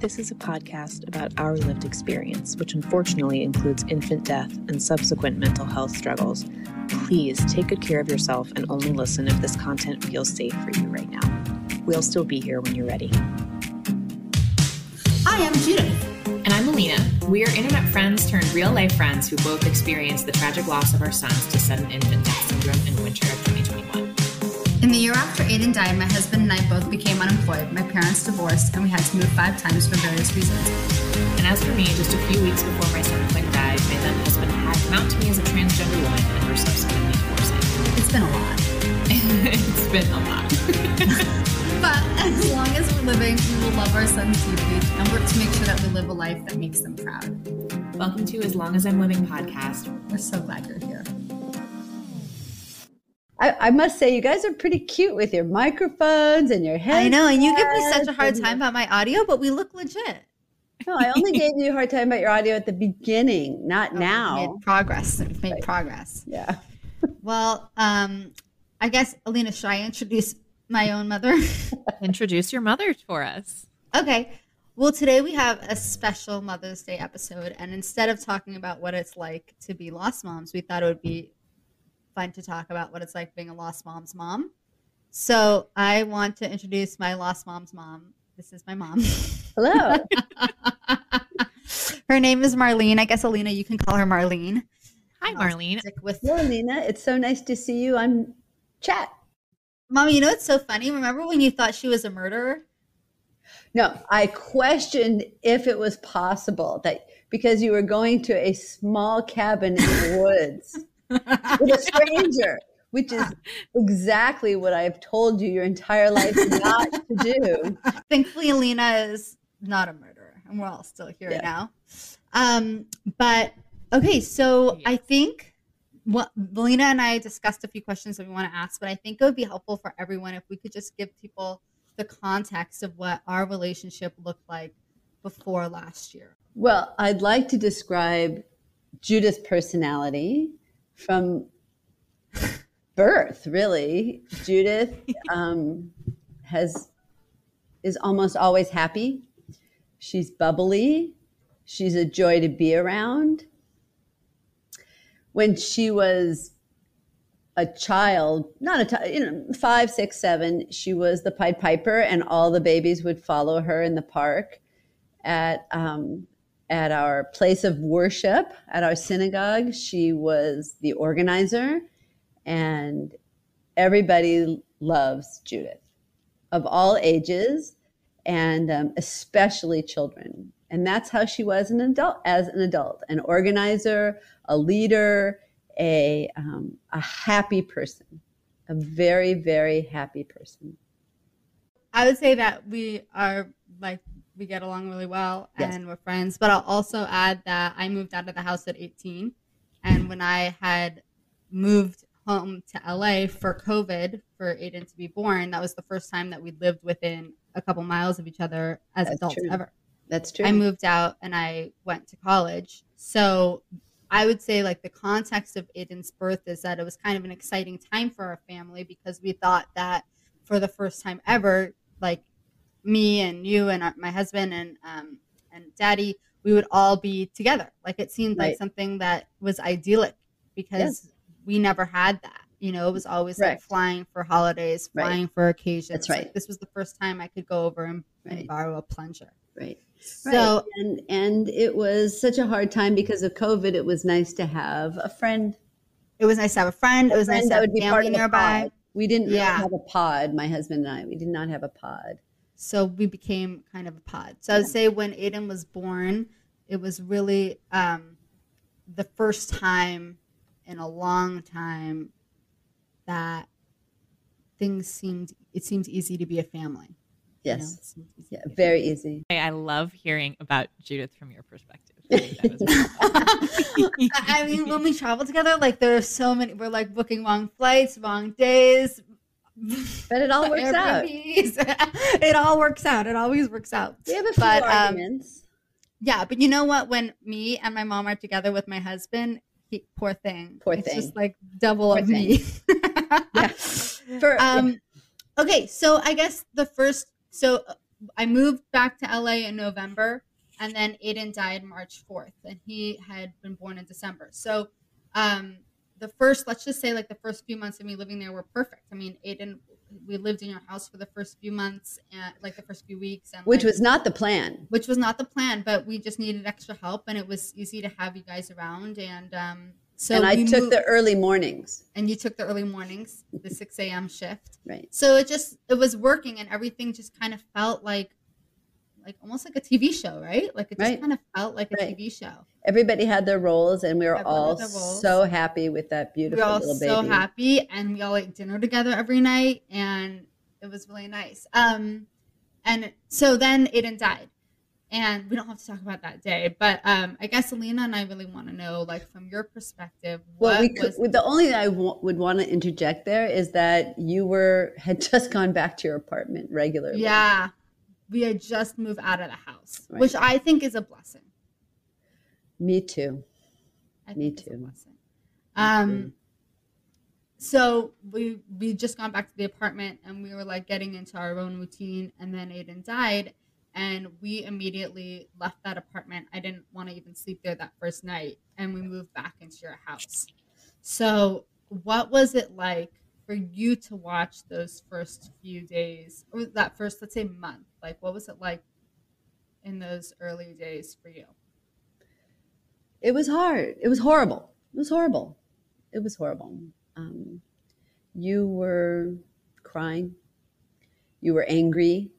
This is a podcast about our lived experience, which unfortunately includes infant death and subsequent mental health struggles. Please take good care of yourself and only listen if this content feels safe for you right now. We'll still be here when you're ready. Hi, I'm Judith. And I'm Alina. We are internet friends turned real life friends who both experienced the tragic loss of our sons to sudden infant death syndrome in winter of 2021. In the year after Aiden died, my husband and I both became unemployed. My parents divorced, and we had to move five times for various reasons. And as for me, just a few weeks before my son Quinn died, my then husband had come out to me as a transgender woman and we're subsequently divorcing. It's been a lot. it's been a lot. but as long as we're living, we will love our sons deeply and work to make sure that we live a life that makes them proud. Welcome to As Long as I'm Living podcast. We're so glad you're here. I, I, must say, you guys are pretty cute with your microphones and your heads. I know, and you give me such a hard time about my audio, but we look legit. No, I only gave you a hard time about your audio at the beginning, not oh, now. Made progress. We've made right. progress. Yeah. well, um, I guess Alina, should I introduce my own mother? introduce your mother for us. Okay. Well, today we have a special Mother's Day episode, and instead of talking about what it's like to be lost moms, we thought it would be fun to talk about what it's like being a lost mom's mom. So I want to introduce my lost mom's mom. This is my mom. Hello. her name is Marlene. I guess Alina, you can call her Marlene. Hi, Marlene. With Hello, Alina. It's so nice to see you on chat. Mommy, you know it's so funny? Remember when you thought she was a murderer? No, I questioned if it was possible that because you were going to a small cabin in the woods with a stranger, which is exactly what I've told you your entire life not to do. Thankfully, Alina is not a murderer, and we're all still here yeah. now. Um, but okay, so yes. I think what Alina and I discussed a few questions that we want to ask, but I think it would be helpful for everyone if we could just give people the context of what our relationship looked like before last year. Well, I'd like to describe Judith's personality from birth, really. Judith um, has is almost always happy. She's bubbly. She's a joy to be around. When she was a child, not a t- you know five, six, seven, she was the Pied Piper, and all the babies would follow her in the park at um, at our place of worship at our synagogue. She was the organizer, and everybody loves Judith of all ages, and um, especially children. And that's how she was an adult, as an adult, an organizer, a leader, a um, a happy person, a very very happy person. I would say that we are like we get along really well yes. and we're friends. But I'll also add that I moved out of the house at 18. And when I had moved home to LA for COVID for Aiden to be born, that was the first time that we lived within a couple miles of each other as That's adults true. ever. That's true. I moved out and I went to college. So I would say like the context of Aiden's birth is that it was kind of an exciting time for our family because we thought that for the first time ever, like me and you and my husband and um, and daddy, we would all be together. Like it seemed right. like something that was idyllic because yes. we never had that. You know, it was always right. like flying for holidays, flying right. for occasions. That's right. Like, this was the first time I could go over and, and borrow a plunger. Right. So and and it was such a hard time because of COVID. It was nice to have a friend. It was nice to have a friend. It was nice to have family nearby. We didn't yeah. really have a pod. My husband and I. We did not have a pod. So we became kind of a pod. So I would say when Aiden was born, it was really um, the first time in a long time that things seemed it seemed easy to be a family. Yes. You know, yeah, very easy. I love hearing about Judith from your perspective. I mean, when we travel together, like there are so many. We're like booking wrong flights, wrong days, but it all works out. it all works out. It always works out. We have a few but, um, arguments. Um, yeah, but you know what? When me and my mom are together with my husband, he, poor thing. Poor it's thing. just like double poor of thing. me. yeah. For, um, yeah. Okay, so I guess the first. So I moved back to LA in November, and then Aiden died March 4th, and he had been born in December. So, um, the first, let's just say, like the first few months of me living there were perfect. I mean, Aiden, we lived in your house for the first few months, and like the first few weeks, and which like, was not the plan. which was not the plan, but we just needed extra help, and it was easy to have you guys around, and um, so and I took moved- the early mornings. and you took the early mornings, the 6 a.m. shift. Right. So it just it was working and everything just kind of felt like like almost like a TV show, right? Like it just Right. kind of felt like a Right. TV show. Everybody had their roles, and we were Everyone all had their roles. so happy with that beautiful We were all little so baby. happy and we all ate dinner together every night and it was really nice. Um and so then Aiden died. And we don't have to talk about that day, but um, I guess Alina and I really want to know, like, from your perspective, what Well, we could, was the only thing I w- would want to interject there is that you were had just gone back to your apartment regularly. Yeah. We had just moved out of the house, Right. which I think is a blessing. Me too. Me think it's a too. Um so we we just gone back to the apartment and we were like getting into our own routine and then Aiden died and we immediately left that apartment. I didn't want to even sleep there that first night and we moved back into your house. So what was it like for you to watch those first few days or that first let's say month? Like what was it like in those early days for you? It was hard. It was horrible. It was horrible. It was horrible. Um, you were crying. You were angry.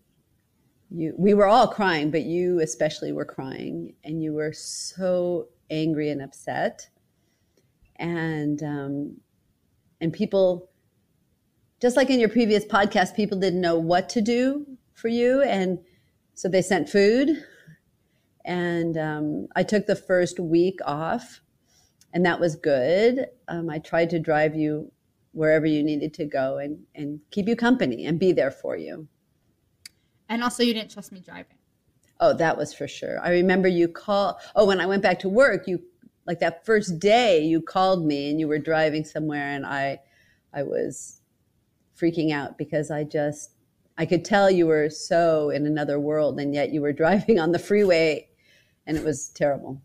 You, we were all crying, but you especially were crying, and you were so angry and upset. And um, and people, just like in your previous podcast, people didn't know what to do for you, and so they sent food and um, I took the first week off, and that was good. Um, I tried to drive you wherever you needed to go and and keep you company and be there for you. And also you didn't trust me driving. Oh, that was for sure. I remember you call. Oh, when I went back to work, you like that first day you called me and you were driving somewhere, and I, I was freaking out because I just I could tell you were so in another world, and yet you were driving on the freeway, and it was terrible.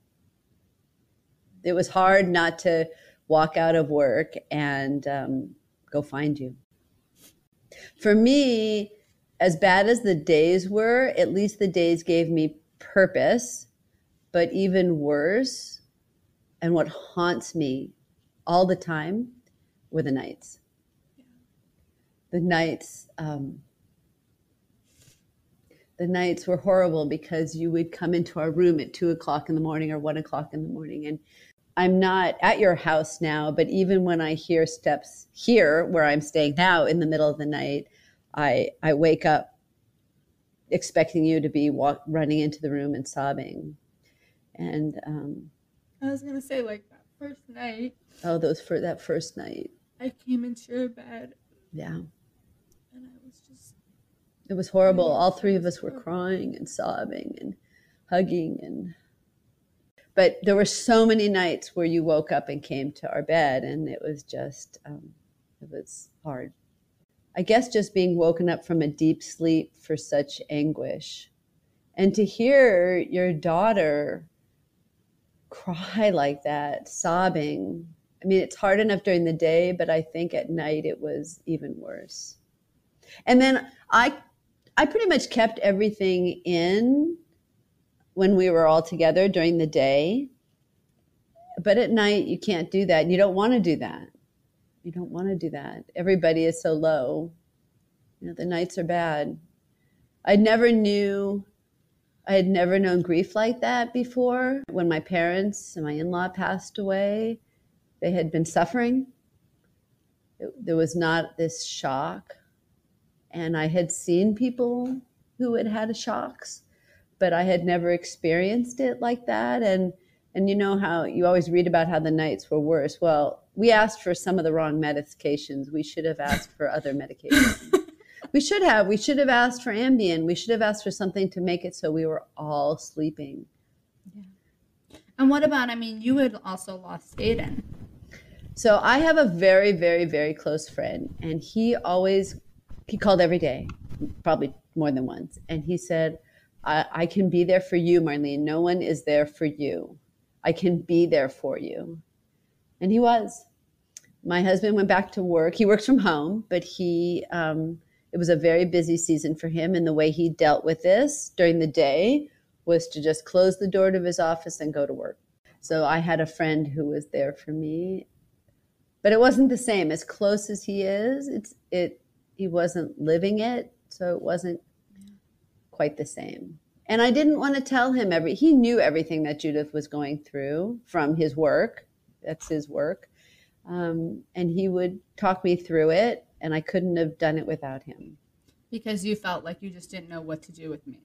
It was hard not to walk out of work and um, go find you. For me, as bad as the days were, at least the days gave me purpose. But even worse, and what haunts me all the time, were the nights. The nights, um, the nights were horrible because you would come into our room at two o'clock in the morning or one o'clock in the morning, and I'm not at your house now, but even when I hear steps here, where I'm staying now, in the middle of the night, I I wake up expecting you to be walk, running into the room and sobbing, and um, I was gonna say like that first night oh, those for that first night, I came into your bed yeah, and I was just it was horrible. All three of us were crying and sobbing and hugging and. But there were so many nights where you woke up and came to our bed, and it was just, um, it was hard. I guess just being woken up from a deep sleep for such anguish. And to hear your daughter cry like that, sobbing. I mean, it's hard enough during the day, but I think at night it was even worse. And then I I pretty much kept everything in when we were all together during the day. But at night you can't do that. You don't want to do that you don't want to do that. Everybody is so low. You know, the nights are bad. I never knew, I had never known grief like that before. When my parents and my in law passed away, they had been suffering. It, there was not this shock. And I had seen people who had had shocks, but I had never experienced it like that. And and you know how you always read about how the nights were worse. Well, we asked for some of the wrong medications. We should have asked for other medications. we should have. We should have asked for Ambien. We should have asked for something to make it so we were all sleeping. Yeah. And what about I mean you had also lost Aiden. So I have a very, very, very close friend, and he always he called every day, probably more than once. And he said, I, I can be there for you, Marlene. No one is there for you. I can be there for you. And he was. My husband went back to work. He works from home, but he, um, it was a very busy season for him. And the way he dealt with this during the day was to just close the door to his office and go to work. So I had a friend who was there for me, but it wasn't the same. As close as he is, it's it. He wasn't living it, so it wasn't quite the same. And I didn't want to tell him every. He knew everything that Judith was going through from his work. That's his work, um, and he would talk me through it. And I couldn't have done it without him because you felt like you just didn't know what to do with me.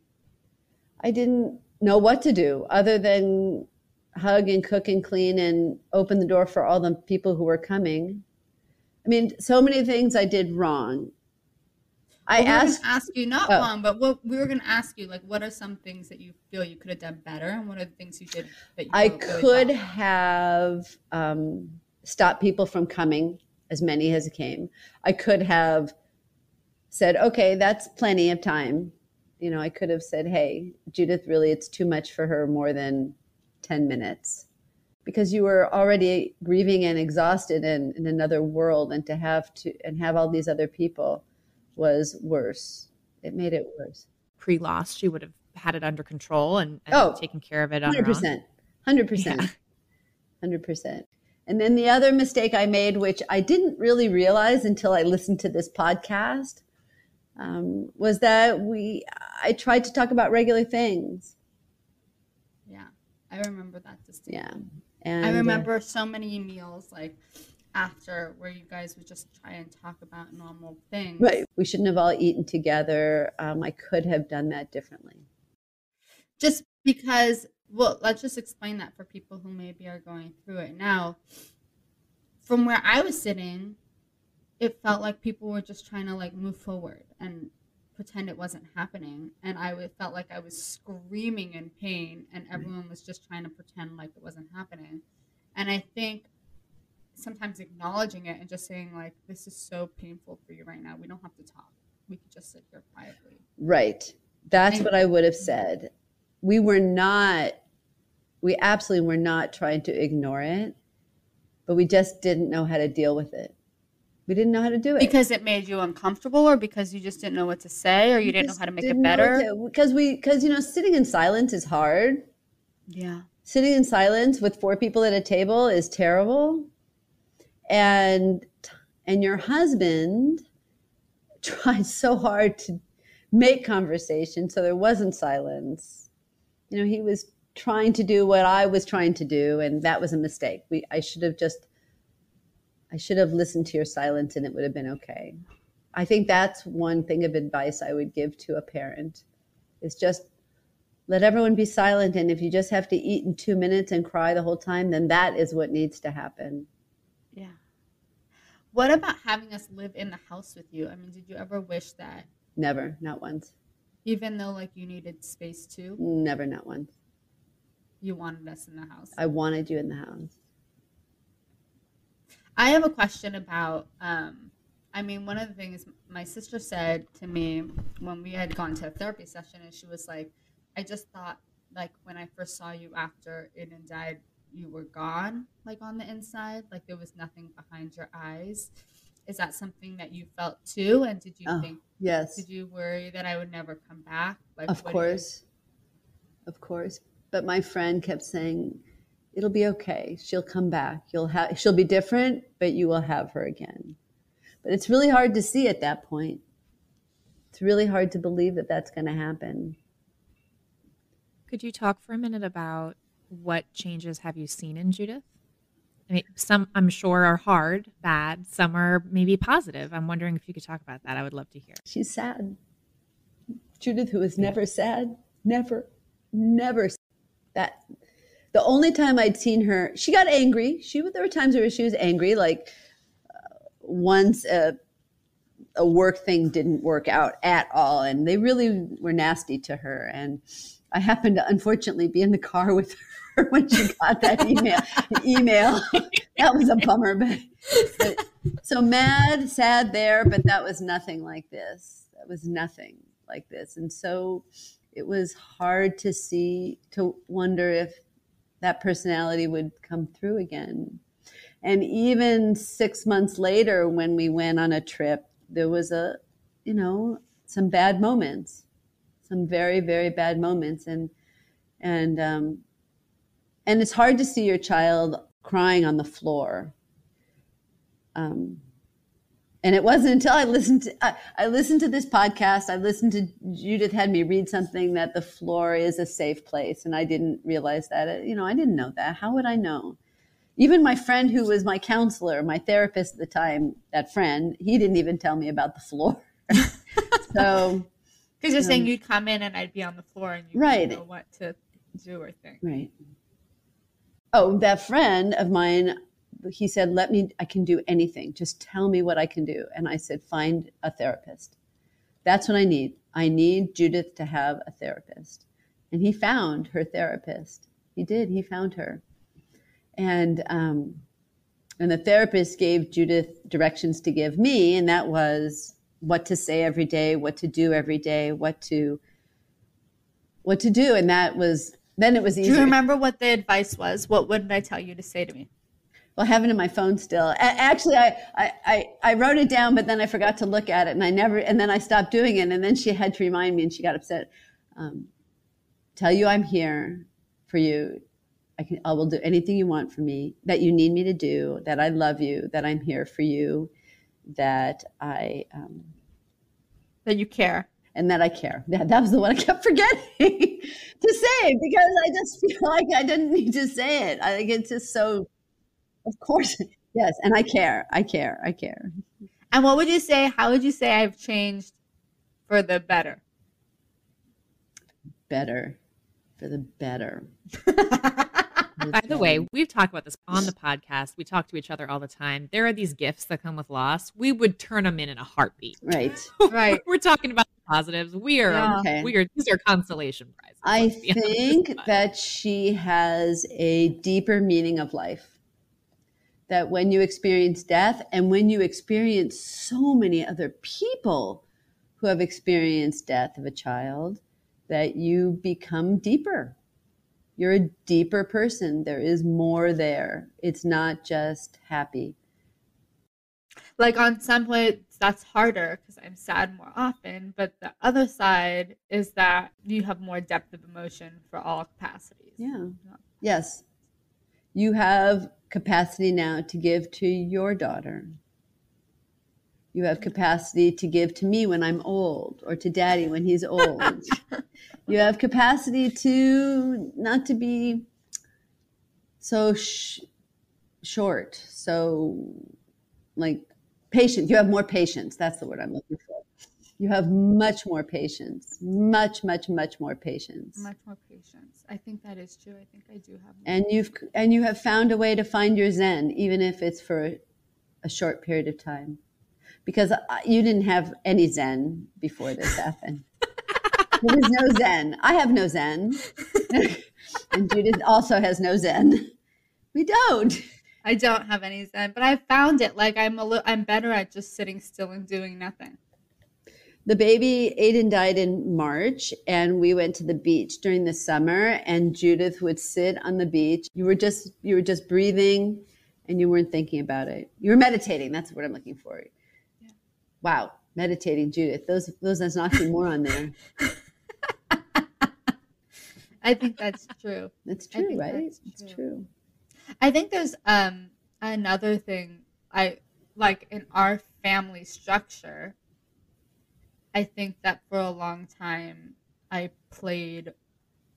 I didn't know what to do other than hug and cook and clean and open the door for all the people who were coming. I mean, so many things I did wrong. I well, asked ask you not oh. but what we were going to ask you like what are some things that you feel you could have done better and what are the things you did that you I could have um, stopped people from coming as many as came. I could have said, "Okay, that's plenty of time." You know, I could have said, "Hey, Judith, really it's too much for her more than 10 minutes because you were already grieving and exhausted in, in another world and to have to and have all these other people was worse. It made it worse. Pre-loss she would have had it under control and, and oh, taken care of it 100% 100% 100% and then the other mistake i made which i didn't really realize until i listened to this podcast um, was that we i tried to talk about regular things. Yeah, I remember that distinct. Yeah. And I uh, remember uh, so many meals like after where you guys would just try and talk about normal things. Right. We shouldn't have all eaten together. Um, I could have done that differently. Just because, well, let's just explain that for people who maybe are going through it now. From where I was sitting, it felt like people were just trying to like move forward and pretend it wasn't happening and I felt like I was screaming in pain and mm. everyone was just trying to pretend like it wasn't happening. And I think sometimes acknowledging it and just saying like this is so painful for you right now. We don't have to talk. We could just sit here quietly. Right. That's and, what I would have said. We were not we absolutely were not trying to ignore it, but we just didn't know how to deal with it. We didn't know how to do it because it made you uncomfortable, or because you just didn't know what to say, or you didn't know how to make it better. Because we, because you know, sitting in silence is hard. Yeah, sitting in silence with four people at a table is terrible, and and your husband tried so hard to make conversation so there wasn't silence. You know, he was trying to do what I was trying to do, and that was a mistake. We I should have just I should have listened to your silence and it would have been okay. I think that's one thing of advice I would give to a parent is just let everyone be silent. And if you just have to eat in two minutes and cry the whole time, then that is what needs to happen. What about having us live in the house with you? I mean, did you ever wish that? Never, not once. Even though like you needed space too? Never, not once. You wanted us in the house. I wanted you in the house. I have a question about. Um, I mean, one of the things my sister said to me when we had gone to a therapy session, and she was like, "I just thought, like, when I first saw you after Aiden died, you were gone, like on the inside, like there was nothing behind your eyes." Is that something that you felt too? And did you oh, think? Yes. Did you worry that I would never come back? Like, of course, you... of course. But my friend kept saying, it'll be okay. She'll come back. You'll have she'll be different, but you will have her again. But it's really hard to see at that point. It's really hard to believe that that's going to happen. Could you talk for a minute about what changes have you seen in Judith? I mean, some I'm sure are hard, bad. Some are maybe positive. I'm wondering if you could talk about that. I would love to hear. She's sad. Judith, who is never sad, never, never. That the only time I'd seen her, she got angry. She there were times where she was angry, like uh, once a, a work thing didn't work out at all, and they really were nasty to her. And I happened to unfortunately be in the car with her when she got that email. email that was a bummer, but, but so mad, sad there, but that was nothing like this. That was nothing like this. And so it was hard to see, to wonder if that personality would come through again. And even six months later, when we went on a trip, there was a, you know, some bad moments, some very, very bad moments. And, and, um, and it's hard to see your child crying on the floor. Um, and it wasn't until I listened to I, I, listened to this podcast. I listened to Judith had me read something that the floor is a safe place, and I didn't realize that. You know, I didn't know that. How would I know? Even my friend, who was my counselor, my therapist at the time, that friend, he didn't even tell me about the floor. so, because you're um, saying you'd come in and I'd be on the floor and you right. know what to do or think. Right. Oh, that friend of mine he said, Let me, I can do anything. Just tell me what I can do. And I said, Find a therapist. That's what I need. I need Judith to have a therapist. And he found her therapist. He did. He found her. And, um, and the therapist gave Judith directions to give me, and that was what to say every day, what to do every day, what to what to do. And that was then it was easy. Do you remember what the advice was? What would I tell you to say to me? well, I have it in my phone still. Actually, I, I, I wrote it down, but then I forgot to look at it, and I never, and then I stopped doing it, and then she had to remind me, and she got upset. Um, tell you I'm here for you. I can, I will do anything you want for me that you need me to do. That I love you. That I'm here for you. That I, um, that you care, and that I care. That that was the one I kept forgetting to say because I just feel like I didn't need to say it. I think it's just so of course. Yes. And I care. I care. I care. And what would you say? How would you say I've changed for the better? Better. For the better. By the way, we've talked about this on the podcast. We talk to each other all the time. There are these gifts that come with loss. We would turn them in in a heartbeat. Right. right. We're talking about the positives. We are. Yeah. Okay. We are. These are consolation prizes. I think that she has a deeper meaning of life that when you experience death and when you experience so many other people who have experienced death of a child, that you become deeper. You're a deeper person. There is more there. It's not just happy. Like on some points, that's harder because I'm sad more often. But the other side is that you have more depth of emotion for all capacities. Yeah. Yes. You have capacity now to give to your daughter. You have capacity to give to me when I'm old or to daddy when he's old. you have capacity to not to be so sh- short, so like patient. You have more patience. That's the word I'm looking for. You have much more patience, much, much, much more patience. Much more patience. I think that is true. I think I do have. and you've and you have found a way to find your zen, even if it's for a, a short period of time, because uh, you didn't have any zen before this happened. there was no zen. I have no zen, and Judith also has no zen. We don't. I don't have any zen, but I found it. Like I'm a little, I'm better at just sitting still and doing nothing the baby Aiden died in March, and we went to the beach during the summer. And Judith would sit on the beach. You were just you were just breathing, and you weren't thinking about it. You were meditating. That's what I'm looking for. Wow, meditating, Judith. Those those that's not more on there. I think that's true. That's true, right? That's true. It's true. I think there's um another thing I like in our family structure I think that for a long time I played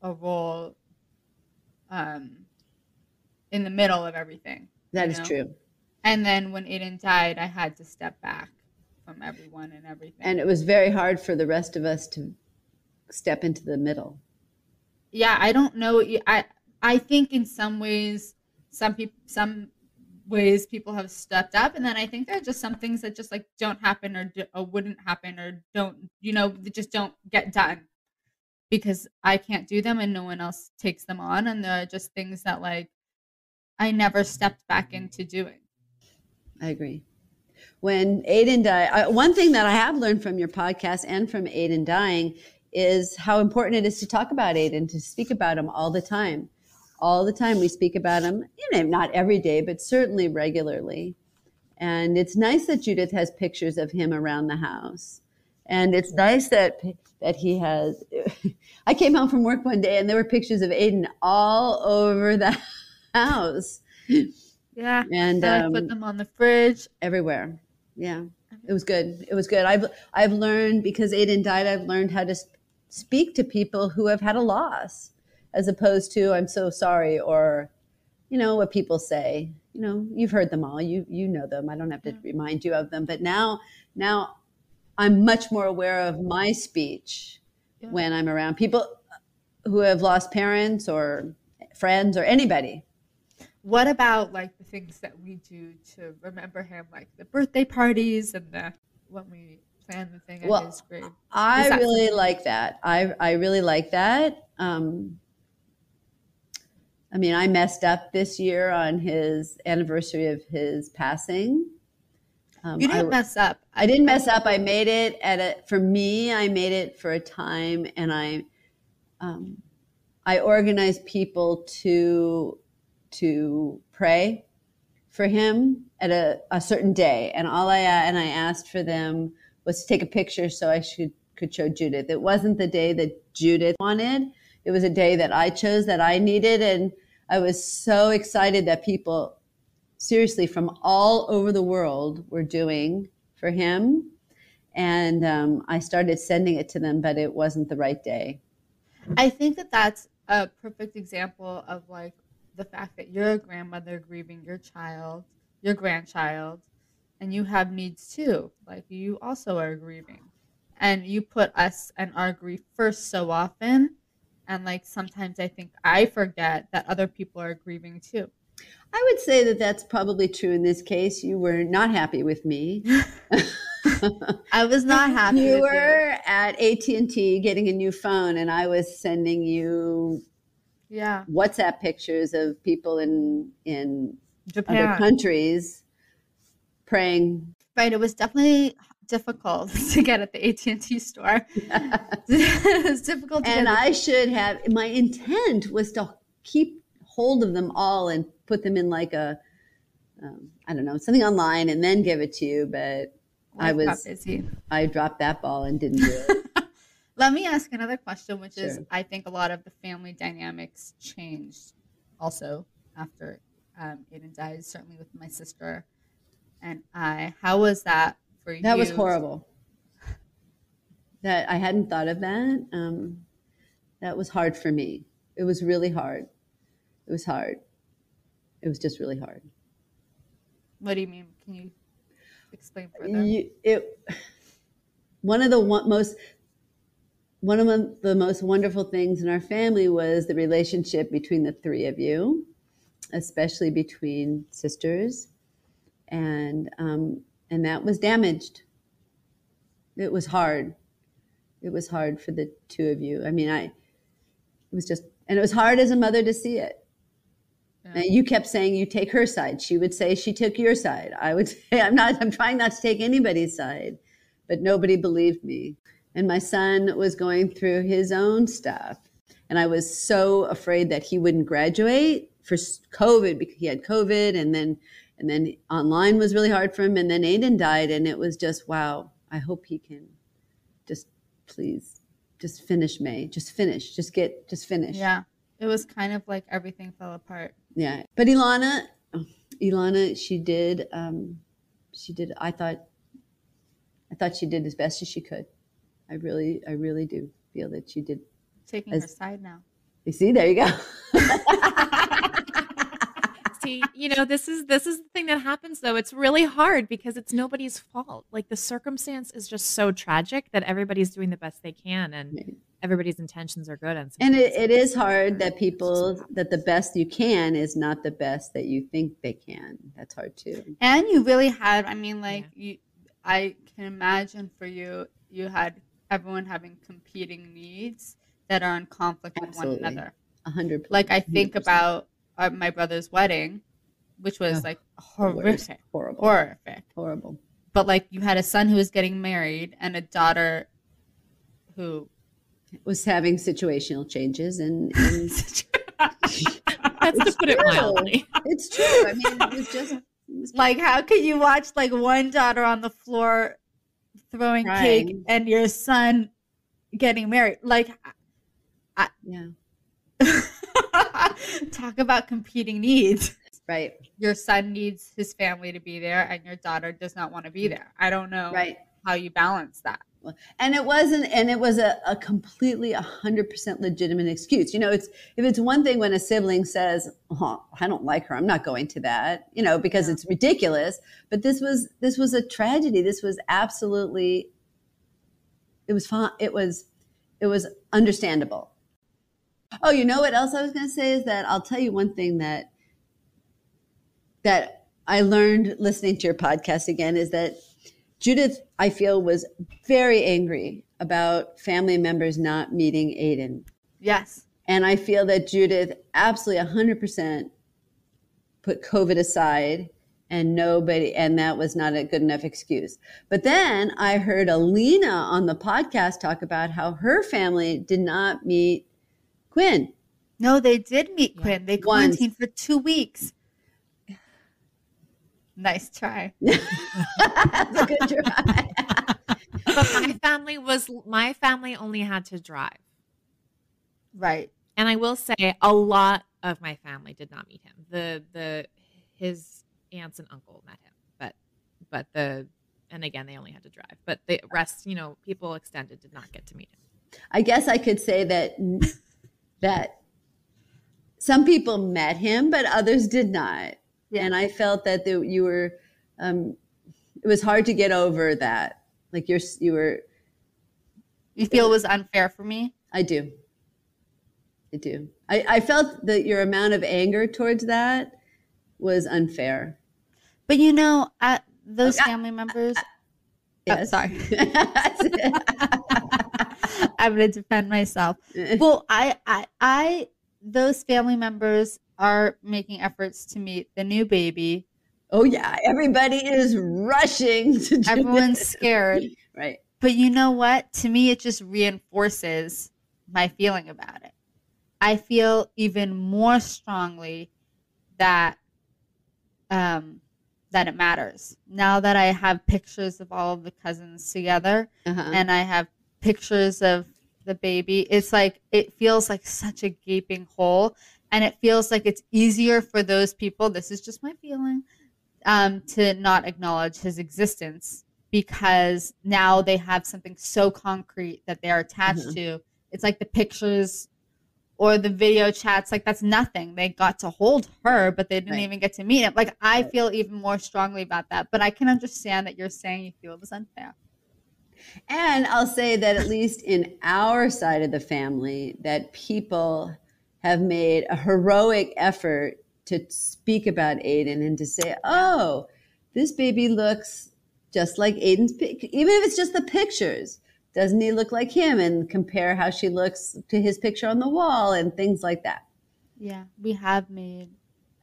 a role um, in the middle of everything. That is know? true. And then when Aiden died, I had to step back from everyone and everything. And it was very hard for the rest of us to step into the middle. Yeah, I don't know. I I think in some ways, some people, some ways people have stepped up and then i think there are just some things that just like don't happen or, or wouldn't happen or don't you know just don't get done because i can't do them and no one else takes them on and there are just things that like i never stepped back into doing i agree when Aiden died, I, one thing that I have learned from your podcast and from Aiden dying is how important it is to talk about Aiden, to speak about him all the time. All the time we speak about him, you know, not every day, but certainly regularly. And it's nice that Judith has pictures of him around the house. And it's nice that that he has. I came home from work one day and there were pictures of Aiden all over the house. Yeah. And I um, put them on the fridge. everywhere. Yeah, it was good. It was good. I've I've learned because Aiden died. I've learned how to speak to people who have had a loss, as opposed to "I'm so sorry" or, you know, what people say. You know, you've heard them all. You you know them. I don't have to remind you of them. But now now, I'm much more aware of my speech Yeah. when I'm around people who have lost parents or friends or anybody. What about like the things that we do to remember him, like the birthday parties and the when we plan the thing at his grave? I that really like that. I I really like that. Um, I mean, I messed up this year on his anniversary of his passing. Um, You didn't I, mess up. I didn't mess up. I made it at a. For me, I made it for a time, and I, um, I organized people to, to pray for him at a, a certain day, and all I and I asked for them was to take a picture so I should could show Judith. It wasn't the day that Judith wanted. It was a day that I chose that I needed, and I was so excited that people seriously from all over the world were doing for him. And um, I started sending it to them, but it wasn't the right day. I think that that's a perfect example of like the fact that you're a grandmother grieving your child, your grandchild, and you have needs too. Like you also are grieving. And you put us and our grief first so often. And like sometimes I think I forget that other people are grieving too. I would say that that's probably true in this case. You were not happy with me. I was not happy. you were at AT&T getting a new phone and I was sending you you. Yeah. WhatsApp pictures of people in in other countries praying. Right. It was definitely difficult to get at the AT&T store. it was difficult to and I should have my intent was to keep hold of them all and put them in like a um, I don't know something online and then give it to you, but I Life was busy. I dropped that ball and didn't do it. Let me ask another question, which is I think a lot of the family dynamics changed also after um, Aiden died, certainly with my sister and I. How was that for you? that was horrible. That I hadn't thought of that. Um, that was hard for me. It was really hard. It was hard. It was just really hard. What do you mean? Can you explain further? You, it one of the one, most one of the- most wonderful things in our family was the relationship between the three of you, especially between sisters, and um, and that was damaged. It was hard. It was hard for the two of you. I mean, I it was just, and it was hard as a mother to see it. Yeah. And you kept saying you take her side. She would say she took your side. I would say I'm not. I'm trying not to take anybody's side, but nobody believed me. And my son was going through his own stuff, and I was so afraid that he wouldn't graduate for COVID because he had COVID, and then and then online was really hard for him. And then Aiden died, and it was just wow. I hope he can just please just finish May. Just finish. Just get. Just finish. Yeah. It was kind of like everything fell apart. Yeah, but Ilana, oh, Ilana, she did. Um, she did. I thought. I thought she did as best as she could. I really, I really do feel that she did. Taking As- her side now. You see, there you go. See, you know, this is this is the thing that happens though. It's really hard because it's nobody's fault. Like the circumstance is just so tragic that everybody's doing the best they can and Right. everybody's intentions are good and and it, it is hard that people that the best you can is not the best that you think they can. That's hard too. And you really had, I mean, like, you, I can imagine for you, you had everyone having competing needs that are in conflict with one another. A hundred. Like, I think 100%. about uh, my brother's wedding, which was Ugh, like horrific, horrible, horrific. horrible. but like you had a son who was getting married and a daughter who was having situational changes and, and That's to put it mildly. it's true. I mean, it was just it was like how could you watch like one daughter on the floor throwing cake and your son getting married. Like yeah, talk about competing needs. Right, your son needs his family to be there and your daughter does not want to be mm. there. I don't know right. how you balance that and it wasn't and it was a, a completely 100% legitimate excuse. You know it's if it's one thing when a sibling says oh, i don't like her i'm not going to that you know because Yeah. it's ridiculous. But this was this was a tragedy. This was absolutely it was fine it was it was understandable. Oh you know what else i was going to say is that i'll tell you one thing that that i learned listening to your podcast again is that Judith, I feel, was very angry about family members not meeting Aiden. yes And I feel that Judith absolutely 100% put COVID aside and nobody, and that was not a good enough excuse. But then I heard Alina on the podcast talk about how her family did not meet Quinn. no they did meet quinn they Once. quarantined for two weeks nice try That's a good try. But my family was my family only had to drive. right And I will say a lot of my family did not meet him. The the his aunts and uncle met him, but but the and again they only had to drive. But the rest, you know, people extended did not get to meet him. I guess I could say that that some people met him, but others did not. Yeah. And I felt that the, you were, um, it was hard to get over that. Like you're, you were. you feel it was unfair for me I do. I do. I, I felt that your amount of anger towards that was unfair. but you know those family members Yes. sorry. i'm gonna defend myself well I, I i those family members are making efforts to meet the new baby oh yeah, everybody is rushing to everyone's this. scared right. but you know what to me it just reinforces my feeling about it i feel even more strongly that um that it matters now that i have pictures of all of the cousins together Uh-huh. and I have pictures of the baby. It's like it feels like such a gaping hole, and it feels like it's easier for those people. This is just my feeling, um, to not acknowledge his existence because now they have something so concrete that they are attached Mhm. to. It's like the pictures or the video chats. Like that's nothing. They got to hold her, but they didn't Right. even get to meet him. Like I Right. feel even more strongly about that. But I can understand that you're saying you feel it was unfair. And I'll say that at least in our side of the family, that people have made a heroic effort to speak about Aiden and to say, "Oh, this baby looks just like Aiden's pic," even if it's just the pictures. Doesn't he look like him? And compare how she looks to his picture on the wall and things like that. Yeah, we have made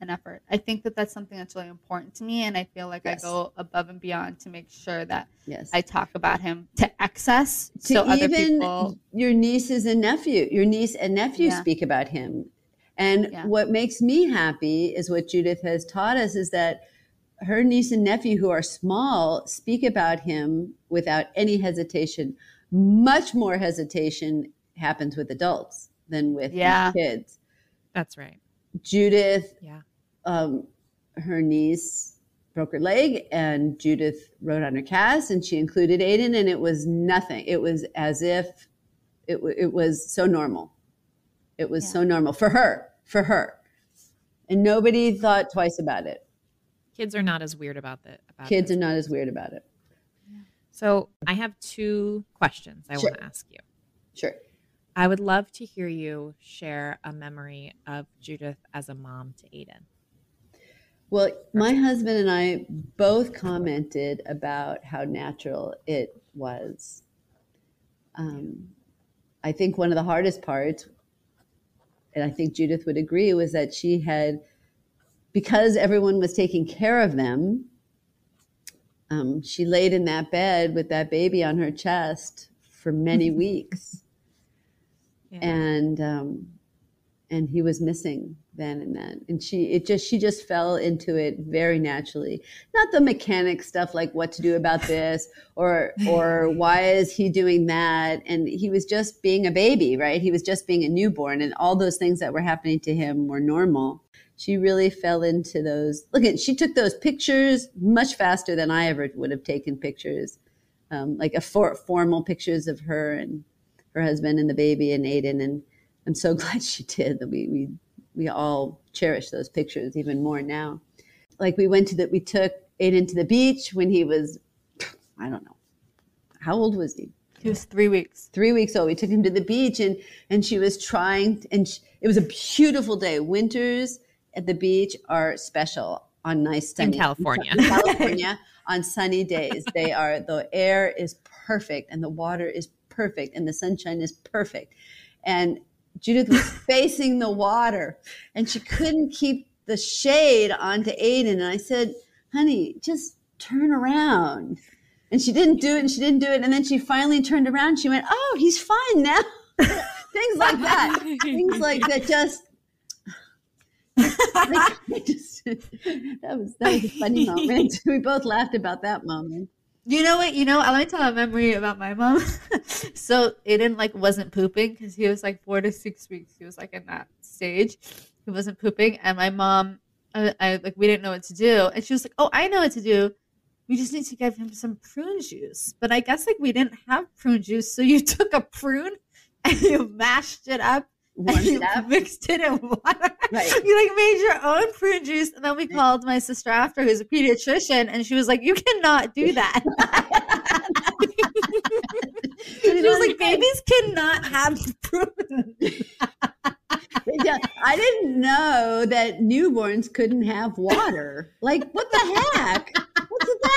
an effort. I think that that's something that's really important to me, and I feel like Yes. I go above and beyond to make sure that Yes. I talk about him to excess, to so other even people. your nieces and nephew, your niece and nephew Yeah. speak about him. And Yeah. what makes me happy is what Judith has taught us is that her niece and nephew who are small speak about him without any hesitation. Much more hesitation happens with adults than with Yeah. kids. That's right. Judith, Yeah. Um, her niece broke her leg and Judith wrote on her cast and she included Aiden and it was nothing. It was as if it, w- it was so normal. It was Yeah. so normal for her, for her. And nobody thought twice about it. Kids are not as weird about the about Kids are not as weird about it. So I have two questions I Sure. want to ask you. Sure. I would love to hear you share a memory of Judith as a mom to Aiden. Well, my husband and I both commented about how natural it was. Um, I think one of the hardest parts, and I think Judith would agree, was that she had, because everyone was taking care of them, um, she laid in that bed with that baby on her chest for many weeks, Yeah. and um, and he was missing then and then, and she it just she just fell into it very naturally. Not the mechanic stuff like what to do about this or or why is he doing that, and he was just being a baby, right? He was just being a newborn, and all those things that were happening to him were normal she really fell into those. Look at she took those pictures much faster than I ever would have taken pictures, um, like a for, formal pictures of her and her husband and the baby and Aiden. And I'm so glad she did. That we we we all cherish those pictures even more now. Like we went to that, we took Aiden to the beach when he was, I don't know, how old was he? He was three weeks. three weeks old. We took him to the beach, and and she was trying, and sh it was a beautiful day. Winters at the beach are special on nice sunny California. in California on sunny days. They are the air is perfect, and the water is perfect, and the sunshine is perfect. And Judith was facing the water, and she couldn't keep the shade onto Aiden. And I said, "Honey, just turn around." And she didn't do it, and she didn't do it. And then she finally turned around. She went, "Oh, he's fine now." Things like that. Things like that. Just. just that was that was a funny moment. We both laughed about that moment. You know what? You know, let me tell a memory about my mom. so Aiden like wasn't pooping because he was like four to six weeks. He was like in that stage. He wasn't pooping, and my mom, I, I like we didn't know what to do, and she was like, "Oh, I know what to do. We just need to give him some prune juice." But I guess like we didn't have prune juice, so you took a prune and you mashed it up Warmed you it up. mixed it in water. Right. You like made your own prune juice, and then we called my sister after, who's a pediatrician, and she was like, "You cannot do that." she was like, "Babies cannot have prune." Yeah, I didn't know that newborns couldn't have water. Like, what the heck?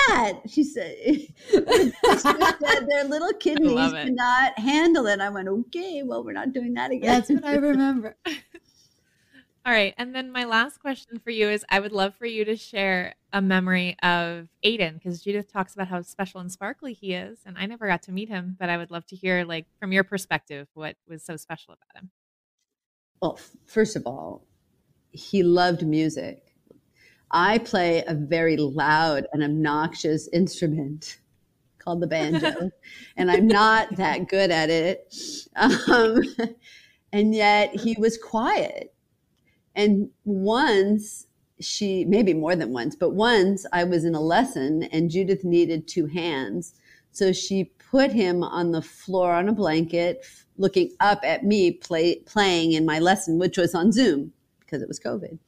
What's that? She said, said their little kidneys love it. cannot handle it. I went, okay, well, we're not doing that again. That's what I remember. All right. And then my last question for you is I would love for you to share a memory of Aiden because Judith talks about how special and sparkly he is. And I never got to meet him, but I would love to hear, like, from your perspective, what was so special about him. Well, first of all, he loved music. I play a very loud and obnoxious instrument called the banjo, and I'm not that good at it. Um, and yet he was quiet. And once she, maybe more than once, but once I was in a lesson and Judith needed two hands. So she put him on the floor on a blanket, looking up at me play, playing in my lesson, which was on Zoom because it was COVID.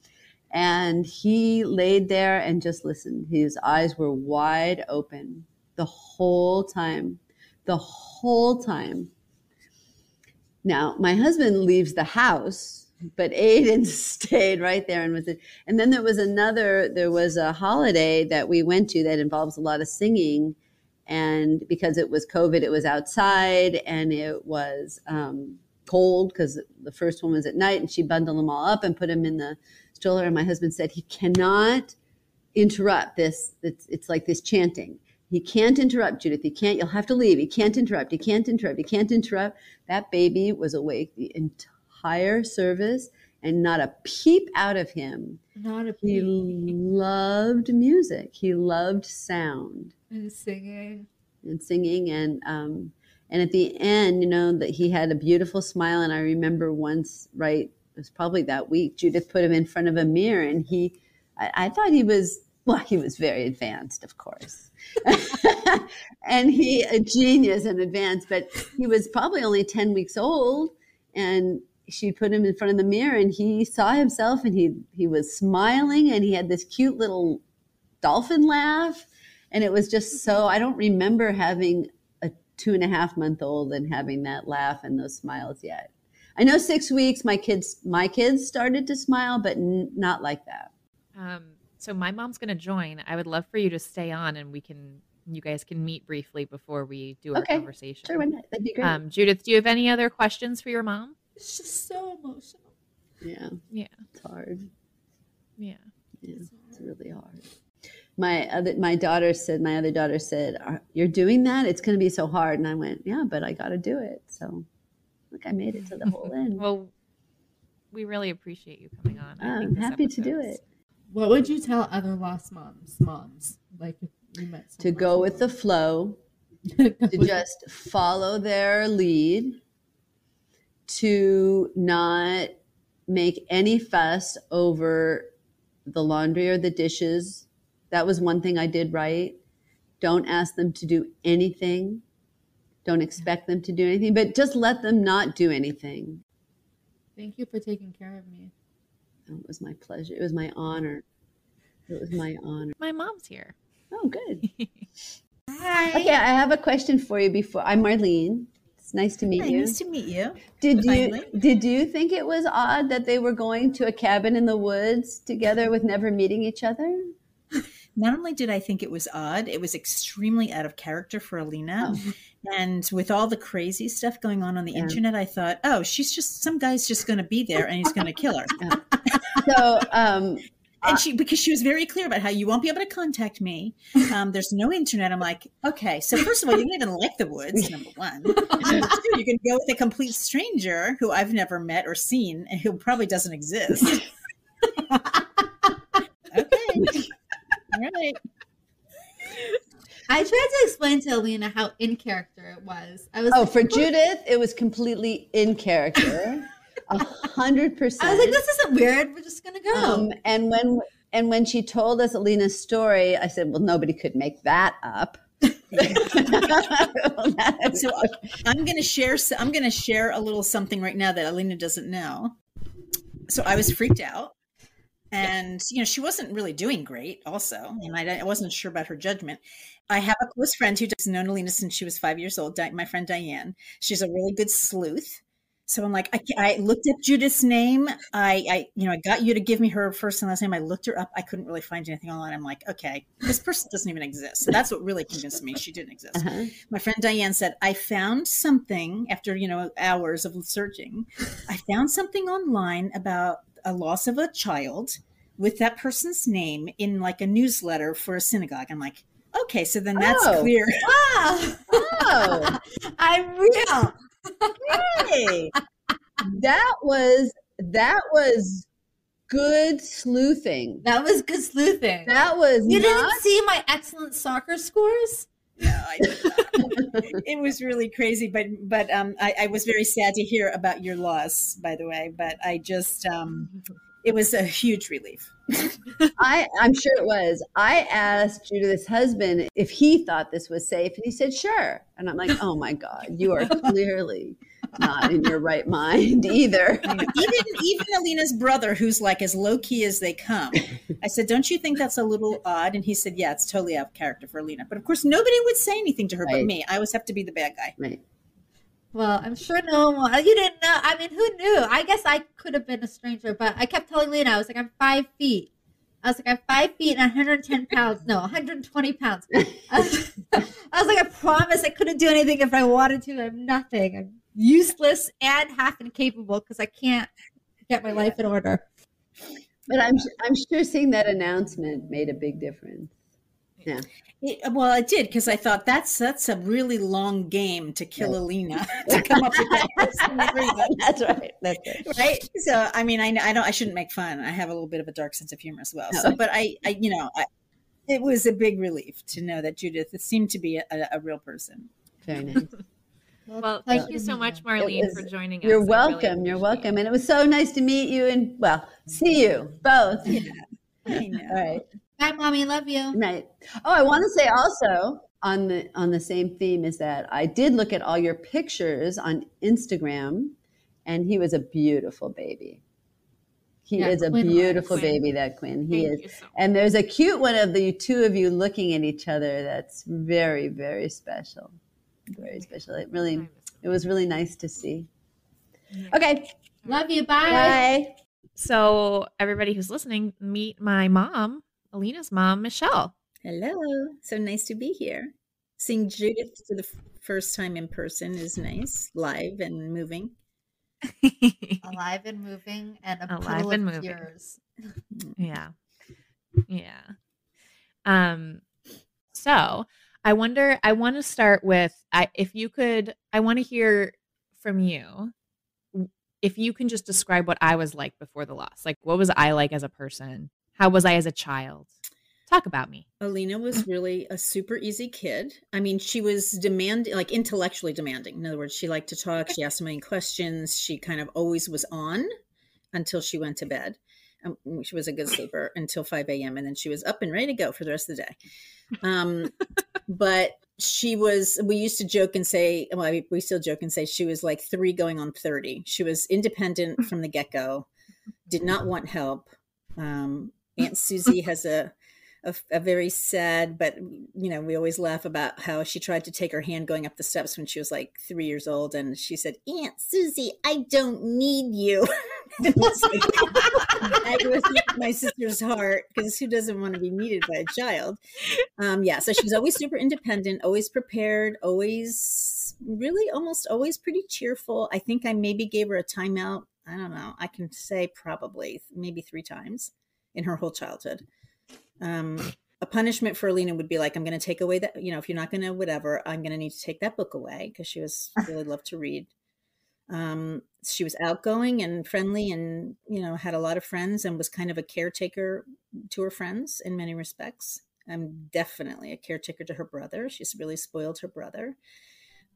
And he laid there and just listened. His eyes were wide open the whole time, the whole time. Now, my husband leaves the house, but Aiden stayed right there and was it. And then there was another, there was a holiday that we went to that involves a lot of singing. And because it was COVID, it was outside and it was um, cold because the first one was at night and she bundled them all up and put them in the stroller. And my husband said, he cannot interrupt this. It's, it's like this chanting. He can't interrupt, Judith. He can't, you'll have to leave. He can't interrupt. He can't interrupt. He can't interrupt. That baby was awake the entire service and not a peep out of him. Not a peep. He loved music. He loved sound and singing. and singing and um and at the end you know that he had a beautiful smile and i remember once right it was probably that week judith put him in front of a mirror and he i, I thought he was well he was very advanced of course. And he a genius and advanced but he was probably only 10 weeks old and she put him in front of the mirror and he saw himself and he he was smiling and he had this cute little dolphin laugh and it was just so i don't remember having two and a half month old and having that laugh and those smiles yet i know six weeks my kids my kids started to smile but n- not like that Um, so my mom's going to join. I would love for you to stay on and we can, you guys can meet briefly before we do our Okay. conversation. sure why not that'd be great Um, Judith, do you have any other questions for your mom? It's just so emotional. yeah Yeah. it's hard Yeah. yeah it's really hard my other my daughter said my other daughter said "Are- you're doing that? It's going to be so hard. And i went yeah but i got to do it. So look i made it to the whole end. Well, we really appreciate you coming on. I I'm this happy to do it. What would you tell other lost moms? Moms, like if you met to go with the flow to just follow their lead to not make any fuss over the laundry or the dishes that was one thing i did right. Don't ask them to do anything. Don't expect them to do anything but just let them not do anything. Thank you for taking care of me. Oh, it was my pleasure. It was my honor. It was my honor. My mom's here. oh good. Hi. okay i have a question for you before. I'm marlene. It's nice to meet Hi, you. nice to meet you. Did you did you think it was odd that they were going to a cabin in the woods together with never meeting each other? Not only did I think it was odd, it was extremely out of character for Alina. Oh. And with all the crazy stuff going on on the Yeah. internet, I thought, oh, she's just some guy's just going to be there and he's going to kill her. So um, and she because she was very clear about how you won't be able to contact me. Um, there's no internet. I'm like, okay. So first of all, you don't even like the woods. Number one. Number two, you can go with a complete stranger who I've never met or seen and who probably doesn't exist. okay. All right. I tried to explain to Alina how in character it was. I was oh, like, for Judith, it was completely in character, a hundred percent. I was like, this isn't weird. We're just gonna go. Um, and when and when she told us Alina's story, I said, "Well, nobody could make that up." So I'm going to share. I'm going to share a little something right now that Alina doesn't know. So I was freaked out, and you know she wasn't really doing great. Also, and I, I wasn't sure about her judgment. I have a close friend who has known Alina since she was five years old. Di- my friend Diane. She's a really good sleuth. So I'm like, I, I looked up Judith's name. I, I, you know, I got you to give me her first and last name. I looked her up. I couldn't really find anything online. I'm like, okay, this person doesn't even exist. So that's what really convinced me she didn't exist Uh-huh. my friend Diane said, I found something after, you know, hours of searching. I found something online about a loss of a child with that person's name in like a newsletter for a synagogue. I'm like, okay, so then that's Oh. clear. Oh, I'm real. Hey, that was that was good sleuthing. That was good sleuthing. That was you not didn't see my excellent soccer scores? No, I, it was really crazy, but but um, I, I was very sad to hear about your loss, by the way. But I just um, it was a huge relief. I, I'm sure it was. I asked Judith's husband if he thought this was safe, and he said, sure. And I'm like, oh my God, you are clearly not in your right mind either. even even Alina's brother, who's like as low key as they come. I said, "Don't you think that's a little odd?" And he said, "Yeah, it's totally out of character for Alina." But of course, nobody would say anything to her but me. I always have to be the bad guy. Right. Well, I'm sure no one. You didn't know. I mean, who knew? I guess I could have been a stranger, but I kept telling Lena, I was like, I'm five feet. I was like, I'm five feet and 110 pounds. No, 120 pounds. I was, I was like, I promise I couldn't do anything if I wanted to. I'm nothing. I'm useless and half incapable because I can't get my life in order. But I'm I'm sure seeing that announcement made a big difference. Yeah. It, well, I did because I thought that's that's a really long game to kill Alina to come up with that person to agree with. That's right. That's right. right so i mean I, I don't i shouldn't make fun i have a little bit of a dark sense of humor as well No. so but i i you know I, it was a big relief to know that judith seemed to be a, a real person Very nice. Well, thank you so much, Marlene, was- for joining us. You're I really welcome. You're welcome. And it was so nice to meet you and well, see you both. Know. All right. Bye, mommy. Love you. Right. Oh, I want to say also on the on the same theme is that I did look at all your pictures on Instagram, and he was a beautiful baby. He Yeah, is a Quinn beautiful baby. That Quinn. He Thank is. so. And there's a cute one of the two of you looking at each other. That's very very special. Very special. It really it was really nice to see. Okay. Love you. Bye. Bye. So, everybody who's listening, meet my mom, Alina's mom, Michele. hello so nice to be here seeing judith for the first time in person is nice live and moving Alive and moving and a Alive puddle and of moving. tears. yeah. Yeah. Um, so I wonder. I want to start with I, if you could. I want to hear from you. If you can just describe what I was like before the loss, like what was I like as a person? How was I as a child? Talk about me. Alina was really a super easy kid. I mean, she was demanding, like intellectually demanding. In other words, she liked to talk. She asked a million questions. She kind of always was on until she went to bed. Um, she was a good sleeper until 5 a.m. and then she was up and ready to go for the rest of the day. Um, but she was, we used to joke and say, well, we still joke and say she was like three going on 30. She was independent from the get go, did not want help. Um, Aunt Susie has a a, a, very sad, but you know, we always laugh about how she tried to take her hand going up the steps when she was like three years old, and she said, "Aunt Susie, I don't need you." like, it was my sister's heart because who doesn't want to be needed by a child? Um, yeah, so she was always super independent, always prepared, always really almost always pretty cheerful. I think I maybe gave her a timeout. I don't know. I can say probably maybe three times in her whole childhood um, a punishment for Alina would be like, I'm going to take away that, you know, if you're not going to whatever, I'm going to need to take that book away because she was really loved to read. Um, she was outgoing and friendly and, you know, had a lot of friends and was kind of a caretaker to her friends in many respects. I'm definitely a caretaker to her brother. She's really spoiled her brother.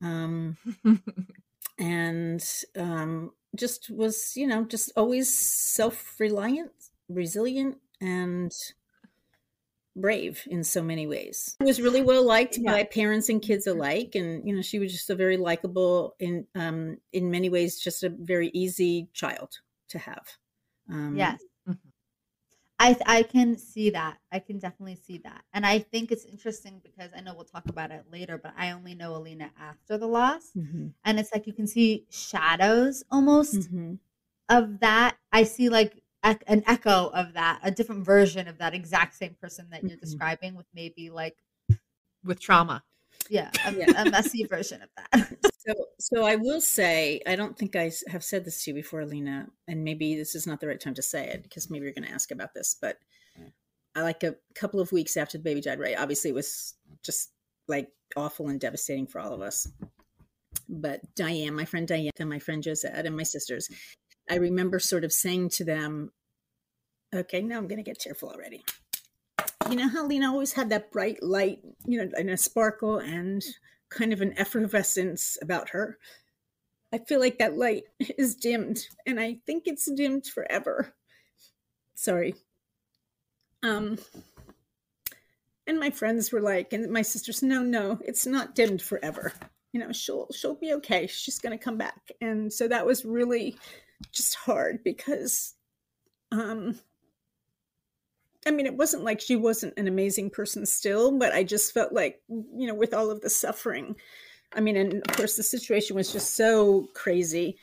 Um, and um, just was, you know, just always self reliant, resilient, and brave in so many ways. She was really well liked yeah. by parents and kids alike, and you know she was just a very likable in um, in many ways, just a very easy child to have. Um, yes, mm-hmm. I I can see that. I can definitely see that, and I think it's interesting because I know we'll talk about it later, but I only know Alina after the loss, mm-hmm. and it's like you can see shadows almost. Mm-hmm. Of that, I see like an echo of that, a different version of that exact same person that you're mm-hmm. describing with maybe like with trauma. Yeah, a, yeah. a messy version of that. So, so I will say, I don't think I have said this to you before, Lena, and maybe this is not the right time to say it because maybe you're going to ask about this. But I like a couple of weeks after the baby died, right? Obviously, it was just like awful and devastating for all of us. But Diane, my friend Diane, and my friend Josette, and my sisters, I remember sort of saying to them, okay, now I'm going to get tearful already. You know how Lena always had that bright light, you know, and a sparkle and kind of an effervescence about her. I feel like that light is dimmed, and I think it's dimmed forever. Sorry. Um, and my friends were like, and my sisters, no, no, it's not dimmed forever. You know, she'll she'll be okay. She's gonna come back. And so that was really just hard because um I mean, it wasn't like she wasn't an amazing person still, but I just felt like, you know, with all of the suffering, I mean, and of course, the situation was just so crazy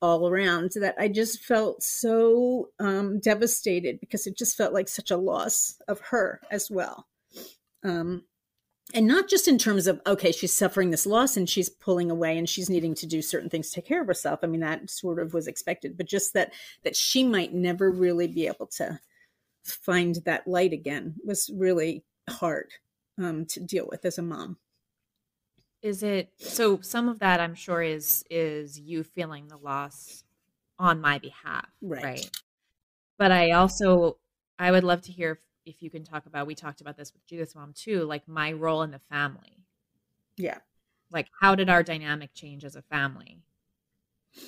all around that I just felt so um, devastated because it just felt like such a loss of her as well. Um, and not just in terms of okay she's suffering this loss and she's pulling away and she's needing to do certain things to take care of herself. I mean that sort of was expected but just that that she might never really be able to find that light again was really hard um, to deal with as a mom. Is it so some of that i'm sure is is you feeling the loss on my behalf right, right? but i also i would love to hear if you can talk about we talked about this with Judith's mom too, like my role in the family. Yeah. Like how did our dynamic change as a family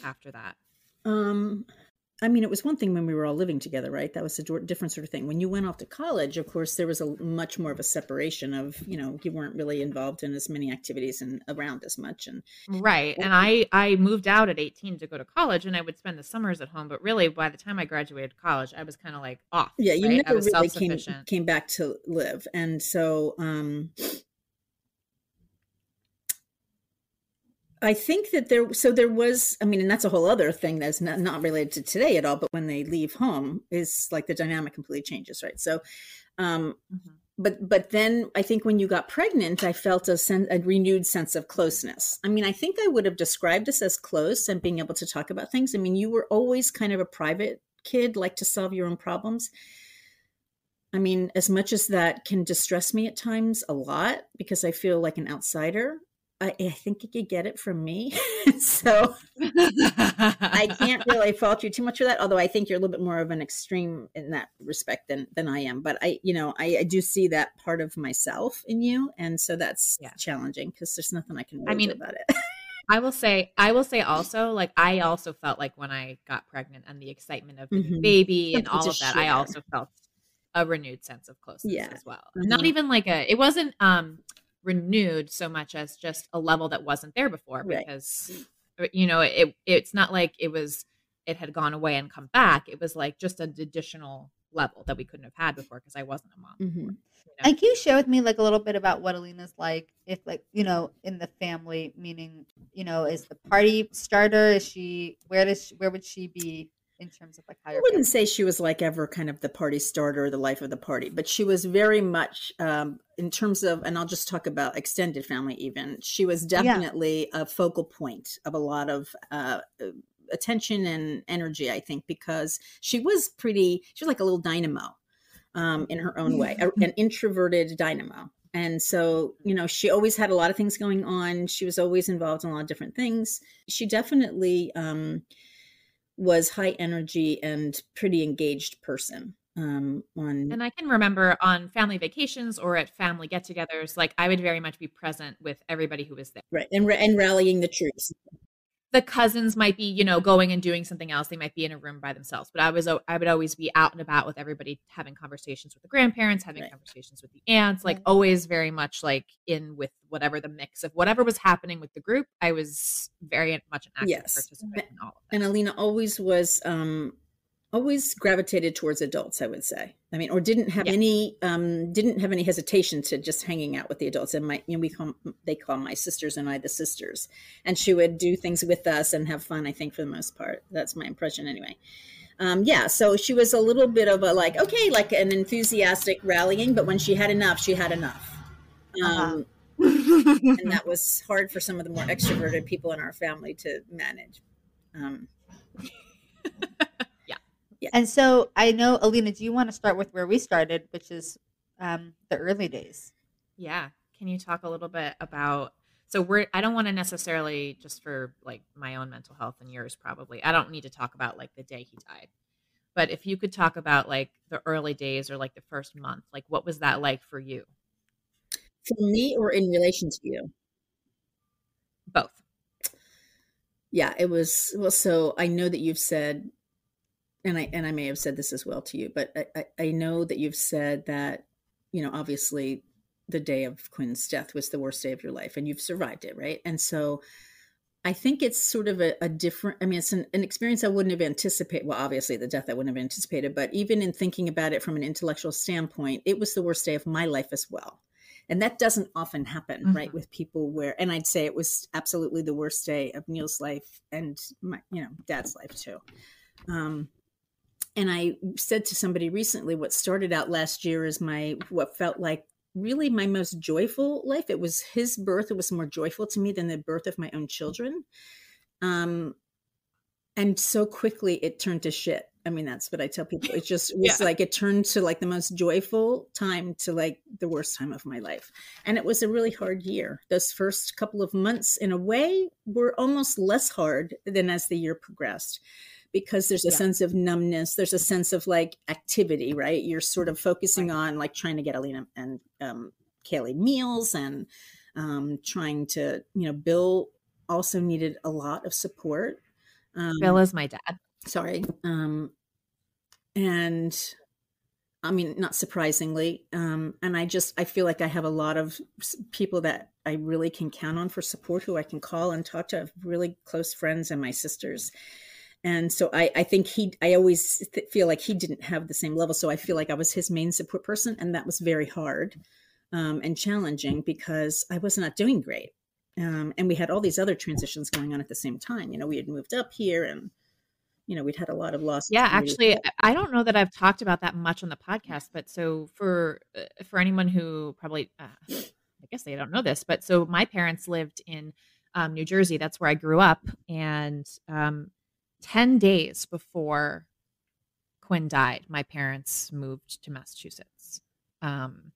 after that? Um I mean, it was one thing when we were all living together, right? That was a different sort of thing. When you went off to college, of course, there was a much more of a separation of, you know, you weren't really involved in as many activities and around as much. And right. And I I moved out at 18 to go to college, and I would spend the summers at home. But really, by the time I graduated college, I was kind of like off. Yeah, you right? never really came came back to live, and so um, I think that there, so there was, I mean, and that's a whole other thing that's not, not related to today at all, but when they leave home is like the dynamic completely changes, right? So, um, mm-hmm. but, but then I think when you got pregnant, I felt a, sen- a renewed sense of closeness. I mean, I think I would have described us as close and being able to talk about things. I mean, you were always kind of a private kid, like to solve your own problems I mean, as much as that can distress me at times a lot because I feel like an outsider, I, I think you could get it from me. so I can't really fault you too much for that. Although I think you're a little bit more of an extreme in that respect than than I am. But I, you know, I, I do see that part of myself in you, and so that's Yeah. challenging because there's nothing I can really I mean, do about it. I will say, I will say also, like I also felt like when I got pregnant and the excitement of the Mhm. baby and all of that, I also felt a renewed sense of closeness Yeah. as well. Not Mhm. even like a, it wasn't um renewed so much as just a level that wasn't there before because uh, you know it it's not like it was it had gone away and come back. It was like just an additional level that we couldn't have had before because I wasn't a mom. Mhm. you know? And can you share with me like a little bit about what Alina's like? If like you know in the family, meaning you know, is the party starter? Is she where does she, where would she be in terms of like how I wouldn't say she was like ever kind of the party starter or the life of the party, but she was very much um, in terms of, and I'll just talk about extended family even. She was definitely a focal point of a lot of uh, attention and energy, I think, because she was pretty, she was like a little dynamo um, in her own way, a- an introverted dynamo. And so, you know, she always had a lot of things going on. She was always involved in a lot of different things. She definitely, um, was high energy and pretty engaged person um on And I can remember on family vacations or at family get-togethers, like I would very much be present with everybody who was there. right and, and rallying the troops the cousins might be you know going and doing something else they might be in a room by themselves but i was I would always be out and about with everybody having conversations with the grandparents having Right. conversations with the aunts like Right. always very much like in with whatever the mix of whatever was happening with the group i was very much an active Yes. participant in all of that and alina always was um always gravitated towards adults i would say i mean or didn't have Yeah. any um didn't have any hesitation to just hanging out with the adults and my you know we call they call my sisters and i the sisters and she would do things with us and have fun i think for the most part that's my impression anyway um, yeah, so she was a little bit of a like, okay, like an enthusiastic rallying, but when she had enough, she had enough. Um, and that was hard for some of the more extroverted people in our family to manage. Um, And so I know Alina, do you want to start with where we started, which is um, the early days? Yeah. Can you talk a little bit about so we're I don't want to necessarily just for like my own mental health and yours probably. I don't need to talk about like the day he died. But if you could talk about like the early days or like the first month, like what was that like for you? for me or in relation to you? Both. Yeah, it was well. So I know that you've said, and I and I may have said this as well to you, but I, I, I know that you've said that you know obviously the day of Quinn's death was the worst day of your life, and you've survived it, right? And so I think it's sort of a, a different. I mean, it's an, an experience I wouldn't have anticipated. Well, obviously the death I wouldn't have anticipated, but even in thinking about it from an intellectual standpoint, it was the worst day of my life as well. And that doesn't often happen, right? Mhm. With people where, and I'd say it was absolutely the worst day of Neil's life and my, you know, dad's life too. Um, and I said to somebody recently, what started out last year is my, what felt like really my most joyful life. It was his birth. It was more joyful to me than the birth of my own children. Um, and so quickly it turned to shit. I mean, that's what I tell people. It just was Yeah. like it turned to like the most joyful time to like the worst time of my life. And it was a really hard year. Those first couple of months, in a way, were almost less hard than as the year progressed because there's a Yeah. sense of numbness. There's a sense of like activity, right? You're sort of focusing on like trying to get Alina and um, Kaylee meals and um, trying to, you know, Bill also needed a lot of support. Um, Bill is my dad. sorry um and i mean not surprisingly um and i just i feel like i have a lot of people that i really can count on for support who i can call and talk to I have really close friends and my sisters and so i i think he i always th- feel like he didn't have the same level so i feel like i was his main support person and that was very hard um and challenging because i was not doing great um, and we had all these other transitions going on at the same time. You know, we had moved up here, and you know, we'd had a lot of losses. Yeah, actually, I- don't know that I've talked about that much on the podcast, but so for uh, for anyone who probably, uh, I guess they don't know this, but so my parents lived in um, New Jersey. That's where I grew up, and um, ten days before Quinn died, my parents moved to Massachusetts, um,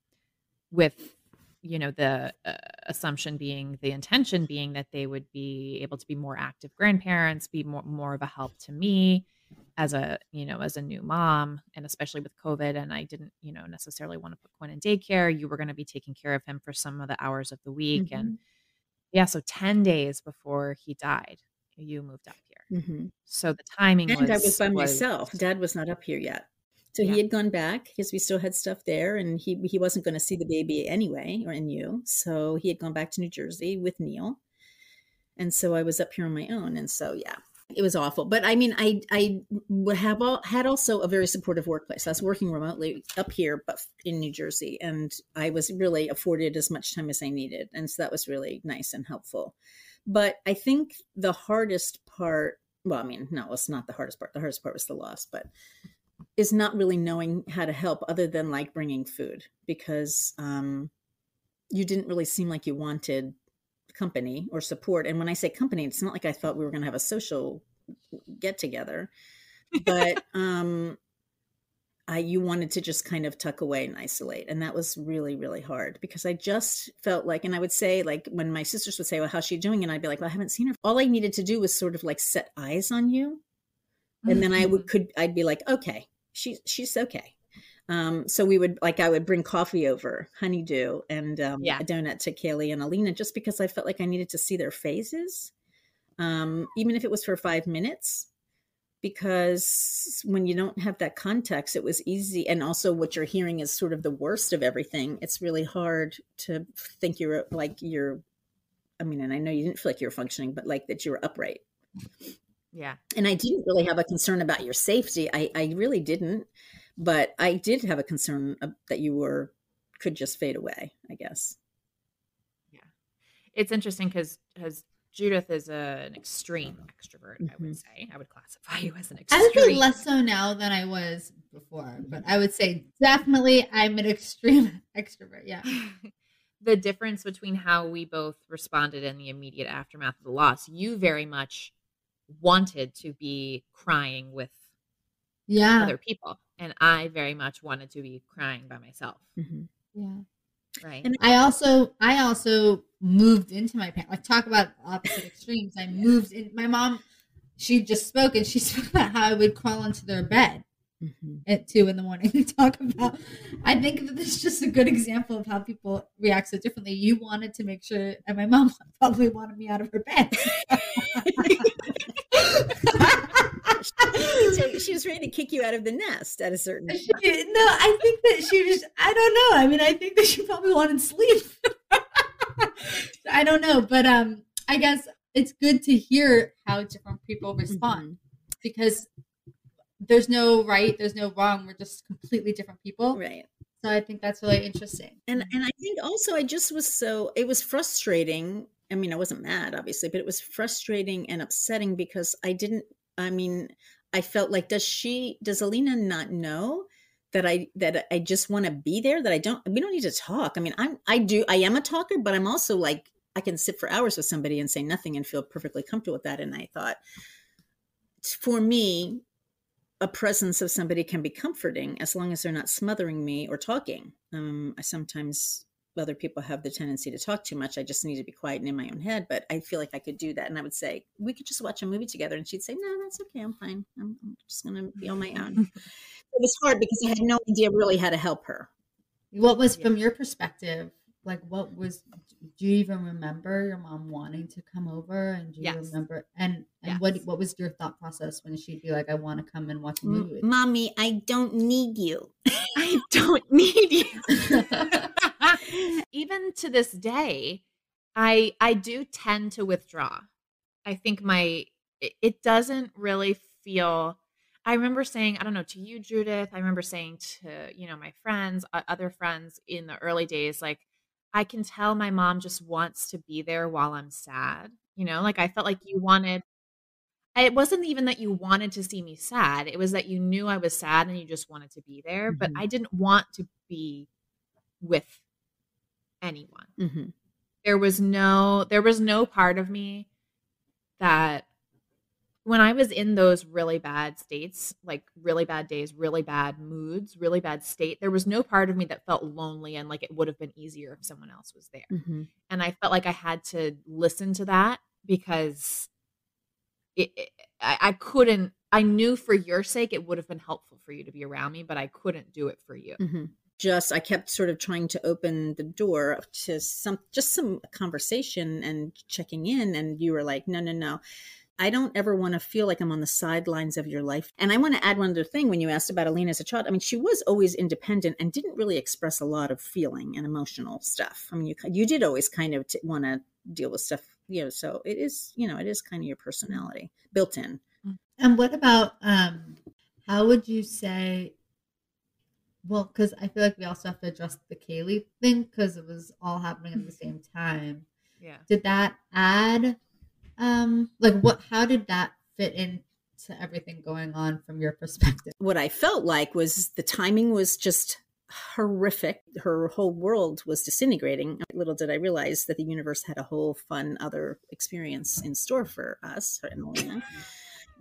with you know the uh, assumption being the intention being that they would be able to be more active grandparents, be more more of a help to me as a you know as a new mom, and especially with COVID, and I didn't you know necessarily want to put Quinn in daycare. You were going to be taking care of him for some of the hours of the week, Mm-hmm. and yeah, so ten days before he died, you moved up Mhm. So the timing And was I was by myself. Dad was not up here yet. So Yeah. he had gone back because we still had stuff there and he he wasn't going to see the baby anyway or in you. So he had gone back to New Jersey with Neil. And so I was up here on my own and so yeah. It was awful. But I mean I I would have all, had also a very supportive workplace. I was working remotely up here but in New Jersey and I was really afforded as much time as I needed. And so that was really nice and helpful. But I think the hardest part well, I mean, no, it's not the hardest part. The hardest part was the loss, but is not really knowing how to help other than like bringing food because um, you didn't really seem like you wanted company or support. And when I say company, it's not like I thought we were going to have a social get together, but um, I you wanted to just kind of tuck away and isolate, and that was really really hard because I just felt like, and I would say like when my sisters would say, "Well, how's she doing?" and I'd be like, "Well, I haven't seen her." All I needed to do was sort of like set eyes on you, and then I would could I'd be like, "Okay, she's she's okay." Um, so we would like I would bring coffee over, honeydew, and um, Yeah. a donut to Kaylee and Alina, just because I felt like I needed to see their faces, um, even if it was for five minutes because when you don't have that context, it was easy. And also, what you're hearing is sort of the worst of everything. It's really hard to think you're like you're. I mean, and I know you didn't feel like you were functioning, but like that you were upright. Yeah. And I didn't really have a concern about your safety. I, I really didn't, but I did have a concern that you were could just fade away. I guess. Yeah. It's interesting because because Judith is a, an extreme extrovert. I Mhm. would say I would classify you as an extreme. I would say less so now than I was before, but I would say definitely I'm an extreme extrovert. Yeah. the difference between how we both responded in the immediate aftermath of the loss. You very much wanted to be crying with Yeah. other people, and I very much wanted to be crying by myself. Mhm. Yeah. Right. And- I also I also moved into my parents. Like talk about opposite extremes. I moved in. My mom, she just spoke and she spoke about how I would crawl into their bed Mhm. at two in the morning and talk about. I think that this is just a good example of how people react so differently. You wanted to make sure, and my mom probably wanted me out of her bed. so she was ready to kick you out of the nest at a certain. She- no, I think that she was. I don't know. I mean, I think that she probably wanted sleep. I don't know, but um, I guess it's good to hear how different people respond because there's no right, there's no wrong. We're just completely different people. Right. So I think that's really interesting. And and I think also I just was so it was frustrating. I mean, I wasn't mad, obviously, but it was frustrating and upsetting because I didn't. I mean, I felt like does she does Alina not know that I that I just want to be there? That I don't. We don't need to talk. I mean, I'm I do. I am a talker, but I'm also like I can sit for hours with somebody and say nothing and feel perfectly comfortable with that. And I thought, for me, a presence of somebody can be comforting as long as they're not smothering me or talking. Um, I sometimes other people have the tendency to talk too much. I just need to be quiet and in my own head. But I feel like I could do that, and I would say we could just watch a movie together, and she'd say, "No, that's okay. I'm fine. I'm, I'm just going to be on my own." it was hard because I had no idea really how to help her. What was Yeah. from your perspective? Like, what was? Do you even remember your mom wanting to come over? And do you Yes. remember? And and Yes. what what was your thought process when she'd be like, "I want to come and watch a movie"? Mommy, I don't need you. I don't need you. Even to this day, I I do tend to withdraw. I think my it, it doesn't really feel I remember saying, I don't know, to you Judith, I remember saying to, you know, my friends, uh, other friends in the early days like I can tell my mom just wants to be there while I'm sad. You know, like I felt like you wanted it wasn't even that you wanted to see me sad. It was that you knew I was sad and you just wanted to be there. But Mhm. I didn't want to be with anyone. Mm-hmm. There was no there was no part of me that when I was in those really bad states, like really bad days, really bad moods, really bad state, there was no part of me that felt lonely and like it would have been easier if someone else was there. Mm-hmm. And I felt like I had to listen to that because it, it I, I couldn't I knew for your sake it would have been helpful for you to be around me, but I couldn't do it for you. Mm-hmm. Just I kept sort of trying to open the door to some just some conversation and checking in, and you were like, no, no, no. I don't ever want to feel like I'm on the sidelines of your life. And I want to add one other thing when you asked about Alina as a child. I mean, she was always independent and didn't really express a lot of feeling and emotional stuff. I mean, you you did always kind of t- want to deal with stuff, you know. So it is, you know, it is kind of your personality built in. And what about um how would you say well, because I feel like we also have to address the Kaylee thing because it was all happening at the same time. Yeah. Did that add um like what how did that fit into everything going on from your perspective? What I felt like was the timing was just horrific. Her whole world was disintegrating. Little did I realize that the universe had a whole fun other experience in store for us, her and Alina.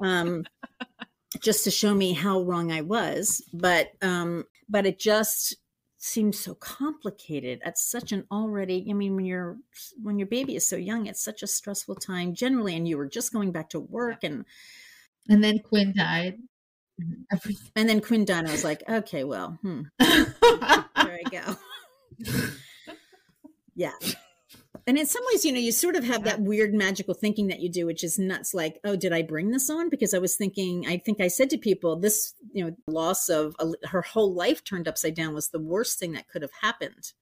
Um, just to show me how wrong I was. But um, but it just seems so complicated at such an already. I mean, when you're when your baby is so young, it's such a stressful time generally, and you were just going back to work and And then Quinn died. And then Quinn died. I was like, okay, well, hmm, there I go. yeah. And in some ways, you know, you sort of have that weird magical thinking that you do, which is nuts. Like, oh, did I bring this on? Because I was thinking, I think I said to people, this, you know, loss of a, her whole life turned upside down was the worst thing that could have happened.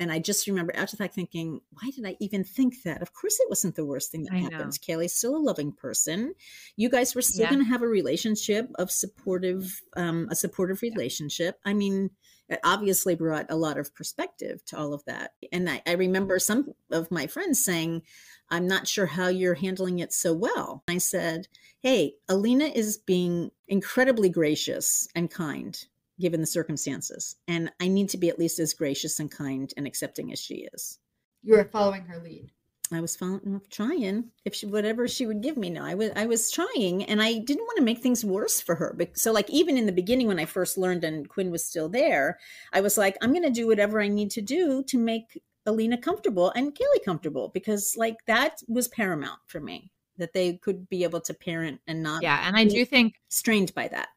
And I just remember after that thinking, why did I even think that? Of course, it wasn't the worst thing that I know. happened. Kaylee's still a loving person. You guys were still Yeah. going to have a relationship of supportive, um, a supportive relationship. I mean, it obviously brought a lot of perspective to all of that. And I, I remember some of my friends saying, I'm not sure how you're handling it so well. I said, Hey, Alina is being incredibly gracious and kind given the circumstances. And I need to be at least as gracious and kind and accepting as she is. You are following her lead. I was following, trying if she whatever she would give me. No, I was I was trying, and I didn't want to make things worse for her. So like even in the beginning when I first learned and Quinn was still there, I was like, I'm going to do whatever I need to do to make Alina comfortable and Kaylee comfortable because like that was paramount for me that they could be able to parent and not Yeah. And I do think strained by that.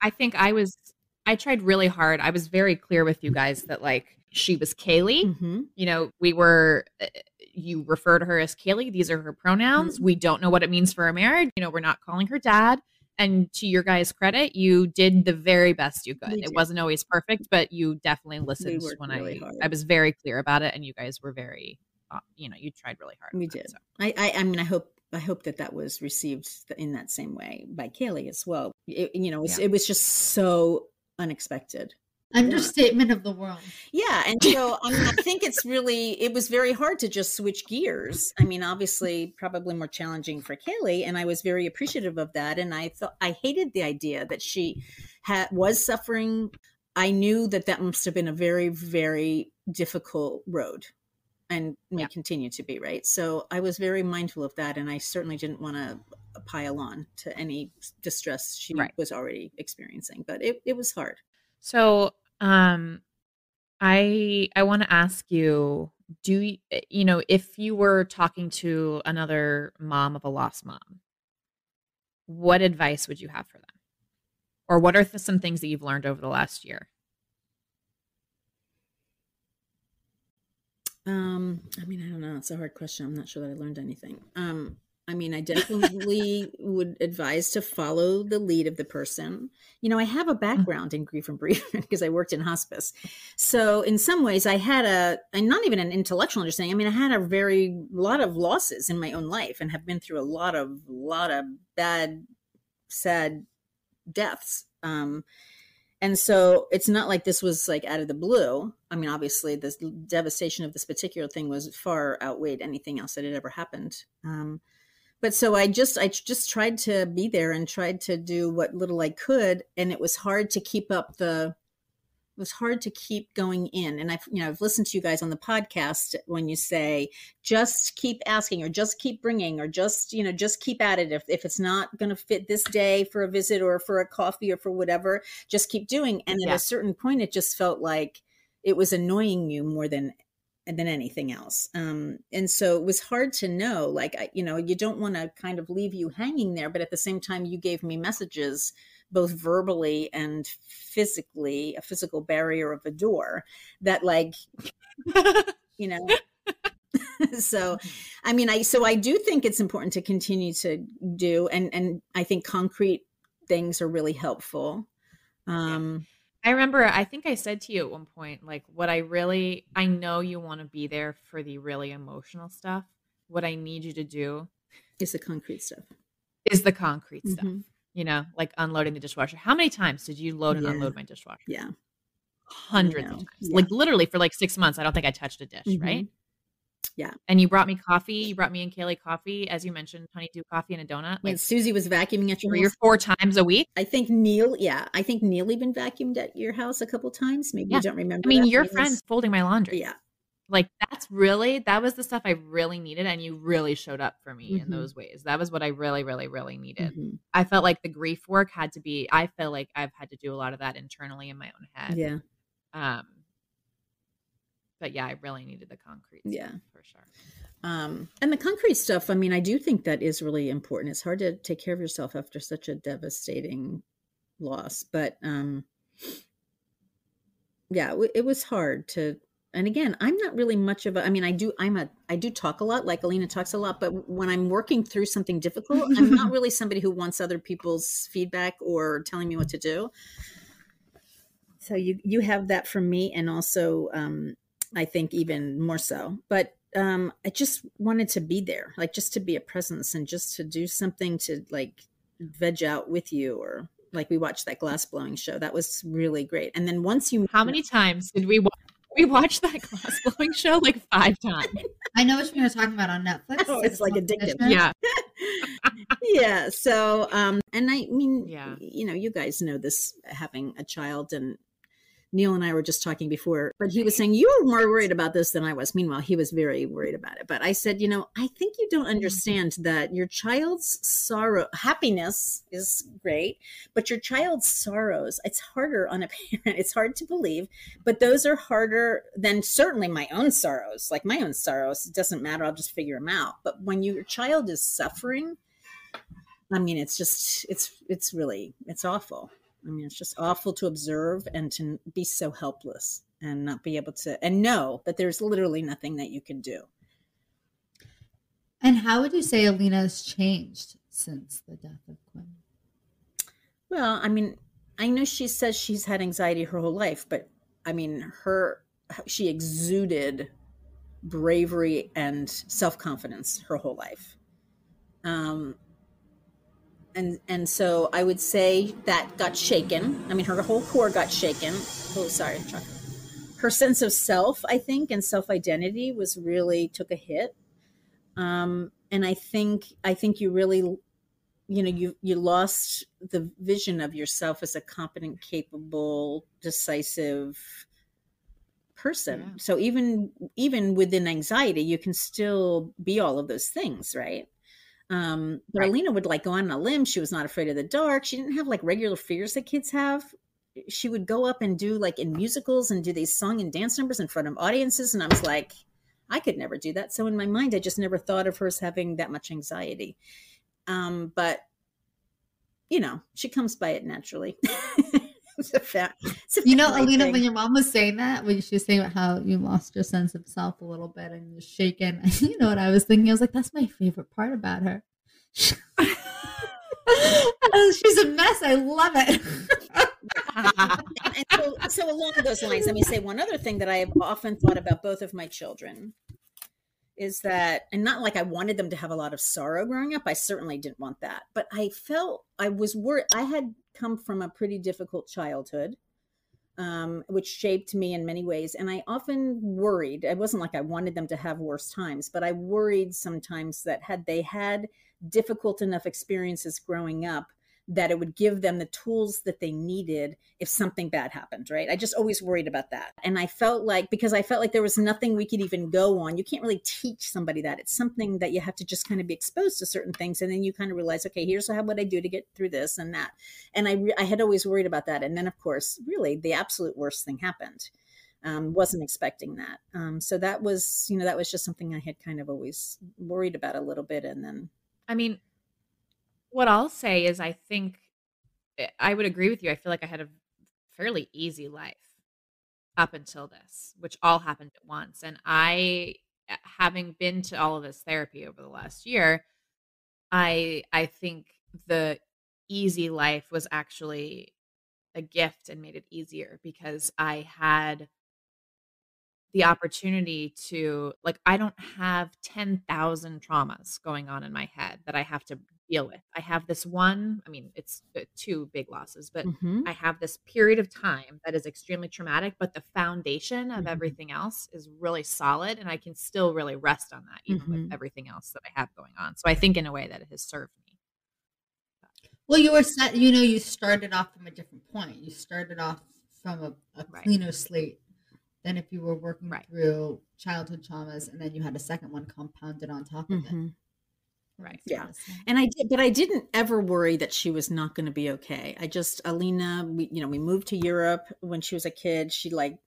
I think I was I tried really hard. I was very clear with you guys that like she was Kaylee. Mm-hmm. You know, we were uh, you refer to her as Kaylee. These are her pronouns. Mm-hmm. We don't know what it means for a marriage. You know, we're not calling her dad. And to your guys' credit, you did the very best you could. It wasn't always perfect, but you definitely listened when really I hard. I was very clear about it, and you guys were very, uh, you know, you tried really hard. We did. so. I, I, I mean, I hope, I hope that that was received in that same way by Kaylee as well. It, you know, it was, Yeah. it was just so unexpected. Understatement of the world. Yeah, and so I, mean, I think it's really, it was very hard to just switch gears. I mean, obviously, probably more challenging for Kaylee, and I was very appreciative of that. And I thought I hated the idea that she had was suffering. I knew that that must have been a very, very difficult road and may Yeah. continue to be right so i was very mindful of that and i certainly didn't want to pile on to any distress she Right. was already experiencing but it, it was hard So, um, I I want to ask you: Do you, you know if you were talking to another mom of a lost mom, what advice would you have for them, or what are th- some things that you've learned over the last year? um i mean i don't know it's a hard question i'm not sure that i learned anything um i mean i definitely would advise to follow the lead of the person. You know i have a background in grief and bereavement because i worked in hospice. So in some ways i had a and not even an intellectual understanding i mean i had a very lot of losses in my own life and have been through a lot of lot of bad sad deaths um and so it's not like this was like out of the blue. I mean obviously the devastation of this particular thing was far outweighed anything else that had ever happened um but so i just i just tried to be there and tried to do what little i could and it was hard to keep up the it was hard to keep going in and i've you know i've listened to you guys on the podcast when you say just keep asking or just keep bringing or just you know just keep at it if, if it's not going to fit this day for a visit or for a coffee or for whatever just keep doing and Yeah. at a certain point it just felt like it was annoying you more than than anything else. Um and so it was hard to know like I, you know you don't want to kind of leave you hanging there but at the same time you gave me messages both verbally and physically a physical barrier of a door that like you know so i mean i so i do think it's important to continue to do and and i think concrete things are really helpful. Um I remember, I think I said to you at one point, like, what I really, I know you want to be there for the really emotional stuff. What I need you to do is the concrete stuff is the concrete stuff, Mhm. you know, like unloading the dishwasher. How many times did you load and Yeah. unload my dishwasher? yeah Hundreds of times. Yeah. Like, literally for like six months, I don't think I touched a dish, Mhm. right? Yeah. And you brought me coffee. You brought me and Kaylee coffee, as you mentioned, honeydew coffee and a donut, when like susie was vacuuming at your three or house four times a week. i think neil yeah i think neil even vacuumed at your house a couple times maybe Yeah. you don't remember I mean, your but was- friends folding my laundry. yeah like that's really that was the stuff I really needed, and you really showed up for me in Mhm. those ways. That was what I really, really, really needed. Mhm. I felt like the grief work had to be. I feel like I've had to do a lot of that internally in my own head. yeah Um. But yeah, I really needed the concrete. stuff, Yeah. for sure. um and the concrete stuff i mean i do think that is really important it's hard to take care of yourself after such a devastating loss but um yeah it, it was hard to and again i'm not really much of a i mean i do i'm a i do talk a lot like alina talks a lot but when i'm working through something difficult i'm not really somebody who wants other people's feedback or telling me what to do so you you have that from me and also um i think even more so but um i just wanted to be there like just to be a presence and just to do something to like veg out with you or like we watched that glass blowing show that was really great and then once you How many times did we wa- we watched that glass blowing show? Like five times. I know what one you're talking about on Netflix. Oh, it's like Month addictive. Edition. Yeah. yeah so um and i mean Yeah. you know you guys know this having a child and neil and i were just talking before but he was saying you were more worried about this than i was. Meanwhile he was very worried about it. But i said you know i think you don't mm-hmm. understand that your child's sorrow happiness is great but your child's sorrows it's harder on a parent it's hard to believe but those are harder than certainly my own sorrows. Like my own sorrows it doesn't matter i'll just figure them out. But when your child is suffering i mean it's just it's it's really it's awful i mean it's just awful to observe and to be so helpless and not be able to and know that there's literally nothing that you can do And how would you say Alina's changed since the death of Quinn? Well, I mean, I know she says she's had anxiety her whole life, but I mean, her she exuded bravery and self confidence her whole life. Um, and and so I would say that got shaken. I mean, her whole core got shaken. Oh, sorry, Chuck. Her sense of self, I think, and self identity was really took a hit. Um, and I think I think you really you know you you lost the vision of yourself as a competent capable decisive person Yeah. so even even within anxiety you can still be all of those things right um but Right. alina would like go on a limb. She was not afraid of the dark. She didn't have like regular fears that kids have. She would go up and do like in musicals and do these song and dance numbers in front of audiences and i was like i could never do that. So in my mind i just never thought of her as having that much anxiety. Um, but you know, she comes by it naturally. it's a fact. It's a You know, Alina, thing. when your mom was saying that, when she was saying about how you lost your sense of self a little bit and you're shaken, you know what I was thinking? I was like, that's my favorite part about her. She's a mess. I love it. and so, so along those lines, let me say one other thing that I have often thought about both of my children is that, and not like I wanted them to have a lot of sorrow growing up. I certainly didn't want that, but I felt I was worried. I had come from a pretty difficult childhood, um, which shaped me in many ways. And I often worried. It wasn't like I wanted them to have worse times, but I worried sometimes that had they had difficult enough experiences growing up that it would give them the tools that they needed if something bad happened, right? I just always worried about that. And I felt like, because I felt like there was nothing we could even go on, you can't really teach somebody that. It's something that you have to just kind of be exposed to certain things. And then you kind of realize, okay, here's how, what I do to get through this and that. And I, I had always worried about that. And then, of course, really the absolute worst thing happened. Um, wasn't expecting that. Um, so that was, you know, that was just something I had kind of always worried about a little bit. And then, I mean, what I'll say is I think eh, I would agree with you. I feel like I had a fairly easy life up until this, which all happened at once. And I eh, having been to all of this therapy over the last year, I I think the easy life was actually a gift and made it easier because I had the opportunity to like I don't have 10,000 traumas going on in my head that I have to deal with. I have this one, I mean, it's uh, two big losses, but Mhm. I have this period of time that is extremely traumatic, but the foundation of Mhm. everything else is really solid and I can still really rest on that even Mhm. with everything else that I have going on. So I think in a way that it has served me. Well, you were set. You know, you started off from a different point. You started off from a, a Right. slate than if you were working Right. through childhood traumas, and then you had a second one compounded on top of it. Mhm. Right. Yeah. And I did, but I didn't ever worry that she was not going to be okay. I just, Alina, we, you know, we moved to Europe when she was a kid. She like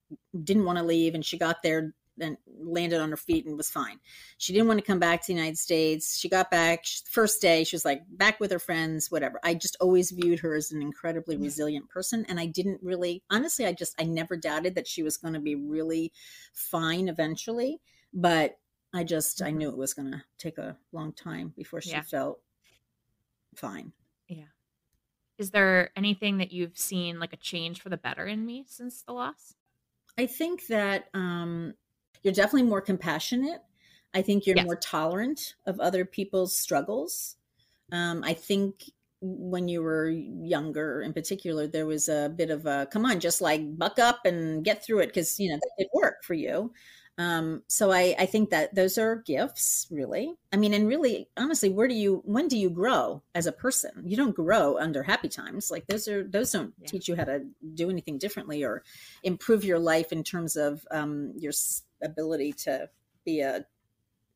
didn't want to leave and she got there and landed on her feet and was fine. She didn't want to come back to the United States. She got back sh- first day. She was like back with her friends, whatever. I just always viewed her as an incredibly resilient person. And I didn't really, honestly, I just, I never doubted that she was going to be really fine eventually. But I just, I knew it was going to take a long time before she Yeah. felt fine. Yeah. Is there anything that you've seen like a change for the better in me since the loss? I think that um, you're definitely more compassionate. I think you're Yes. more tolerant of other people's struggles. Um, I think when you were younger, in particular, there was a bit of a come on, just like buck up and get through it because you know that did work for you. Um, so I, I think that those are gifts, really. I mean, and really, honestly, where do you, when do you grow as a person? You don't grow under happy times. Like those are, those don't Yeah. teach you how to do anything differently or improve your life in terms of um, your ability to be a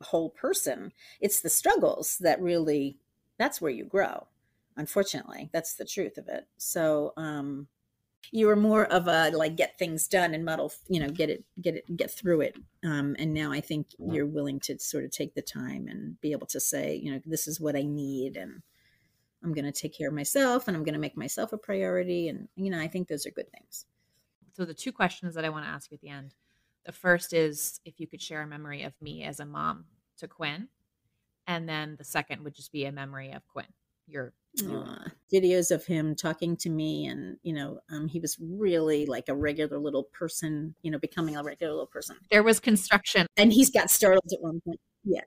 whole person. It's the struggles that really, that's where you grow. Unfortunately, that's the truth of it. So, um, you were more of a like get things done and muddle you know get it get it get through it um and now i think you're willing to sort of take the time and be able to say you know this is what i need and i'm going to take care of myself and i'm going to make myself a priority and you know i think those are good things So the two questions that I want to ask you at the end. The first is if you could share a memory of me as a mom to Quinn. And then the second would just be a memory of Quinn. Your, Aw. videos of him talking to me and you know um, he was really like a regular little person you know becoming a regular little person there was construction and he's got startled at one point yeah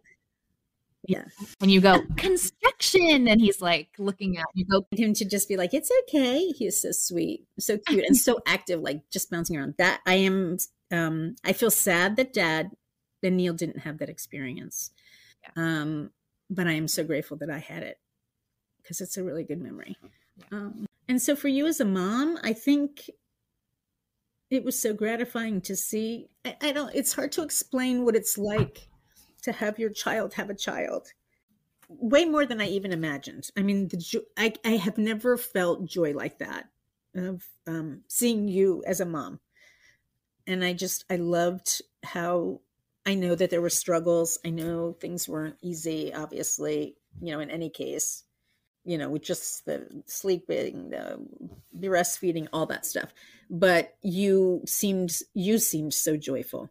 yeah and you go construction and he's like looking at you go him to just be like, it's okay. He is so sweet, so cute, and so active, like just bouncing around. That I am. Um, I feel sad that Dad and Neil didn't have that experience. Um, but I am so grateful that I had it because it's a really good memory. Um, and so for you as a mom, I think it was so gratifying to see. I, I don't. It's hard to explain what it's like to have your child have a child way more than I even imagined. I mean, the jo- I, I have never felt joy like that of um, seeing you as a mom. And I just, I loved how I know that there were struggles. I know things weren't easy, obviously, you know, in any case, you know, with just the sleeping, the breastfeeding, all that stuff. But you seemed, you seemed so joyful.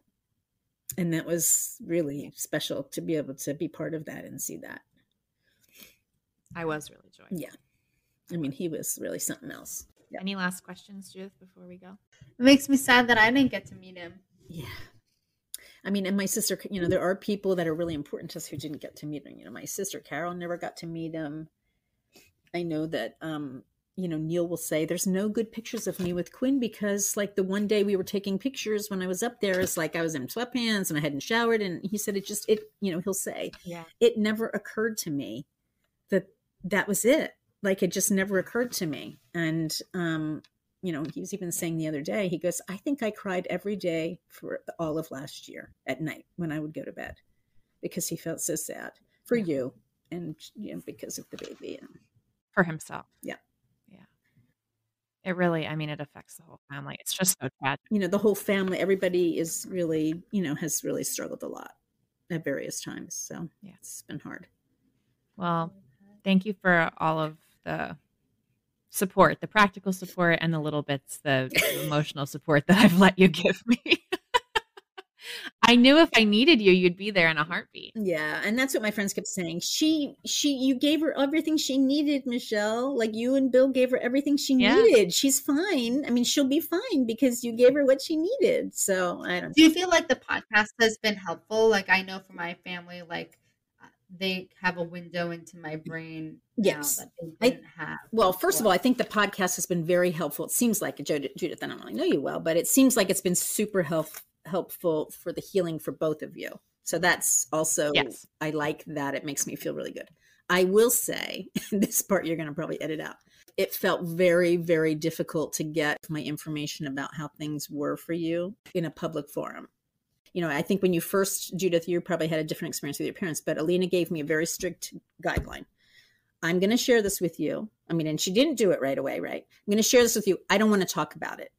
And that was really special to be able to be part of that and see that. I was really joyful. Yeah. I mean, he was really something else. Yeah. Any last questions, Judith, before we go? It makes me sad that I didn't get to meet him. Yeah. I mean, and my sister, you know, there are people that are really important to us who didn't get to meet him. You know, my sister Carol never got to meet him. I know that, um, you know, Neil will say there's no good pictures of me with Quinn because, like, the one day we were taking pictures when I was up there is like I was in sweatpants and I hadn't showered. And he said it just, it, you know, he'll say, Yeah. it never occurred to me that that was it. like it just never occurred to me. And um, you know, he was even saying the other day, he goes, I think I cried every day for all of last year at night when I would go to bed because he felt so sad for you and you know, because of the baby. And for himself. Yeah. Yeah. It really, I mean, it affects the whole family. It's just so tragic. you know, the whole family, everybody is really, you know, has really struggled a lot at various times. So Yeah. it's been hard. Well, thank you for all of the support, the practical support, and the little bits, the emotional support that I've let you give me. I knew if I needed you, you'd be there in a heartbeat. Yeah, and that's what my friends kept saying. She she you gave her everything she needed, Michele. Like you and Bill gave her everything she Yeah. needed. She's fine. I mean, she'll be fine because you gave her what she needed. So, I don't Do you feel like the podcast has been helpful? Like I know for my family, like uh, they have a window into my brain Yes. now that they I- didn't have. Well, first of all. I think the podcast has been very helpful. It seems like Judith, Judith, I don't really know you well, but it seems like it's been super help, helpful for the healing for both of you. So that's also Yes. I like that. It makes me feel really good. I will say this part you're going to probably edit out. It felt very, very difficult to get my information about how things were for you in a public forum. You know, I think when you first, Judith, you probably had a different experience with your parents, but Alina gave me a very strict guideline. I'm going to share this with you. I mean, and she didn't do it right away, right? I'm going to share this with you. I don't want to talk about it.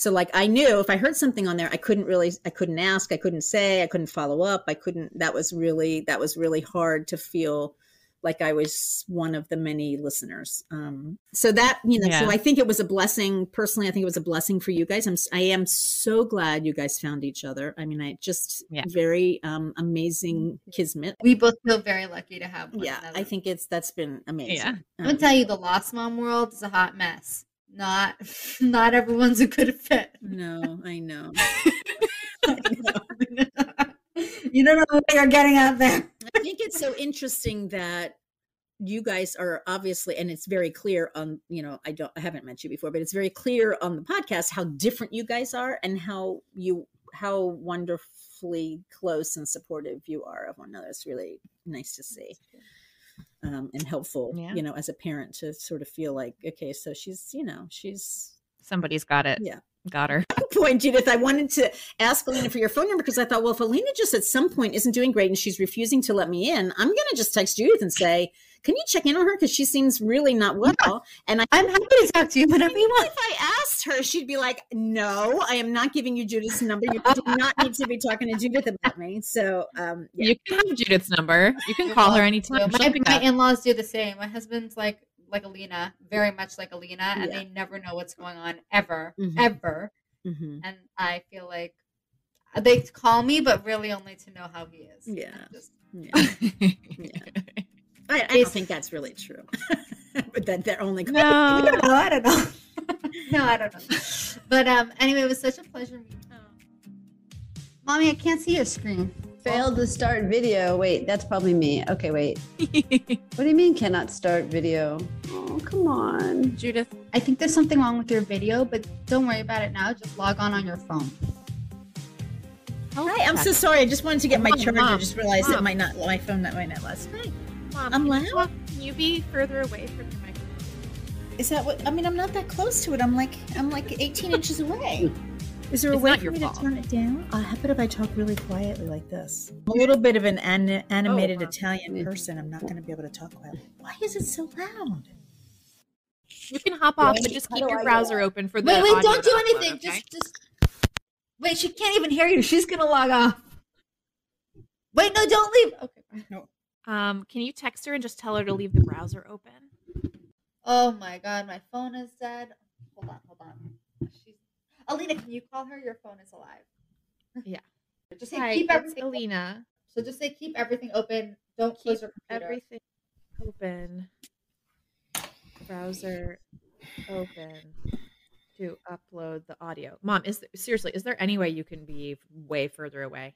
So like I knew if I heard something on there, I couldn't really, I couldn't ask, I couldn't say, I couldn't follow up. I couldn't, that was really, that was really hard to feel like I was one of the many listeners. Um, so that, you know, Yeah. so I think it was a blessing. Personally, I think it was a blessing for you guys. I'm, I am so glad you guys found each other. I mean, I just Yeah. very um, amazing kismet. we both feel very lucky to have one Yeah, another. I think it's, that's been amazing. Yeah. I'm gonna Um, tell you, the loss mom world is a hot mess. Not, not everyone's a good fit. no, I know. you don't know what you're getting out there. I think it's so interesting that you guys are obviously, and it's very clear on, you know, I don't, I haven't met you before, but it's very clear on the podcast how different you guys are and how you, how wonderfully close and supportive you are of one another. It's really nice to see. Um, and helpful, Yeah. you know, as a parent to sort of feel like, okay, so she's, you know, she's Somebody's got it. Yeah. Got her. point, Judith, I wanted to ask Alina for your phone number because I thought, well, if Alina just at some point isn't doing great and she's refusing to let me in, I'm going to just text Judith and say, can you check in on her? Because she seems really not well. And I, I'm happy to talk to you whenever you want. if I asked her, she'd be like, no, I am not giving you Judith's number. You do not need to be talking to Judith about me. So, um, yeah. You can have Judith's number. You can call her anytime. My, my in-laws do the same. My husband's like like Alina, very much like Alina, and Yeah. they never know what's going on ever, Mhm. ever. Mhm. And I feel like they call me, but really only to know how he is. Yeah. Just- yeah. I, I don't think that's really true. but that they're only I no. don't know. I don't know. no, I don't know. But um, anyway, it was such a pleasure meeting. Mommy, I can't see your screen. Failed to start video. Wait, that's probably me. Okay, wait. What do you mean cannot start video? Oh, come on. Judith, I think there's something wrong with your video, but don't worry about it now. Just log on on your phone. Hi, I'm so sorry. I just wanted to get my Mom, charger. Mom, just realized it might not. My phone that might not last. Hi. Mom, I'm loud? Can you be further away from your microphone? Is that what? I mean, I'm not that close to it. I'm like, I'm like 18 inches away. Is there a It's way for me fault. to turn it down? Uh, how about if I talk really quietly like this? I'm a little bit of an an- animated wow. Italian person. I'm not going to be able to talk quietly. Why is it so loud? You can hop off, but just keep your browser open for the Wait, wait, don't do to upload, anything. okay? Just, just. Wait, she can't even hear you. She's gonna log off. Wait, no, don't leave. Okay. fine. Um, can you text her and just tell her to leave the browser open? Oh my god, my phone is dead. Hold on, hold on. She's. Alina, can you call her? Your phone is alive. Yeah. Just say Hi, keep everything. Alina. So just say keep everything open. Don't close your computer. Everything open. Browser open to upload the audio. Mom, is there, seriously, is there any way you can be way further away?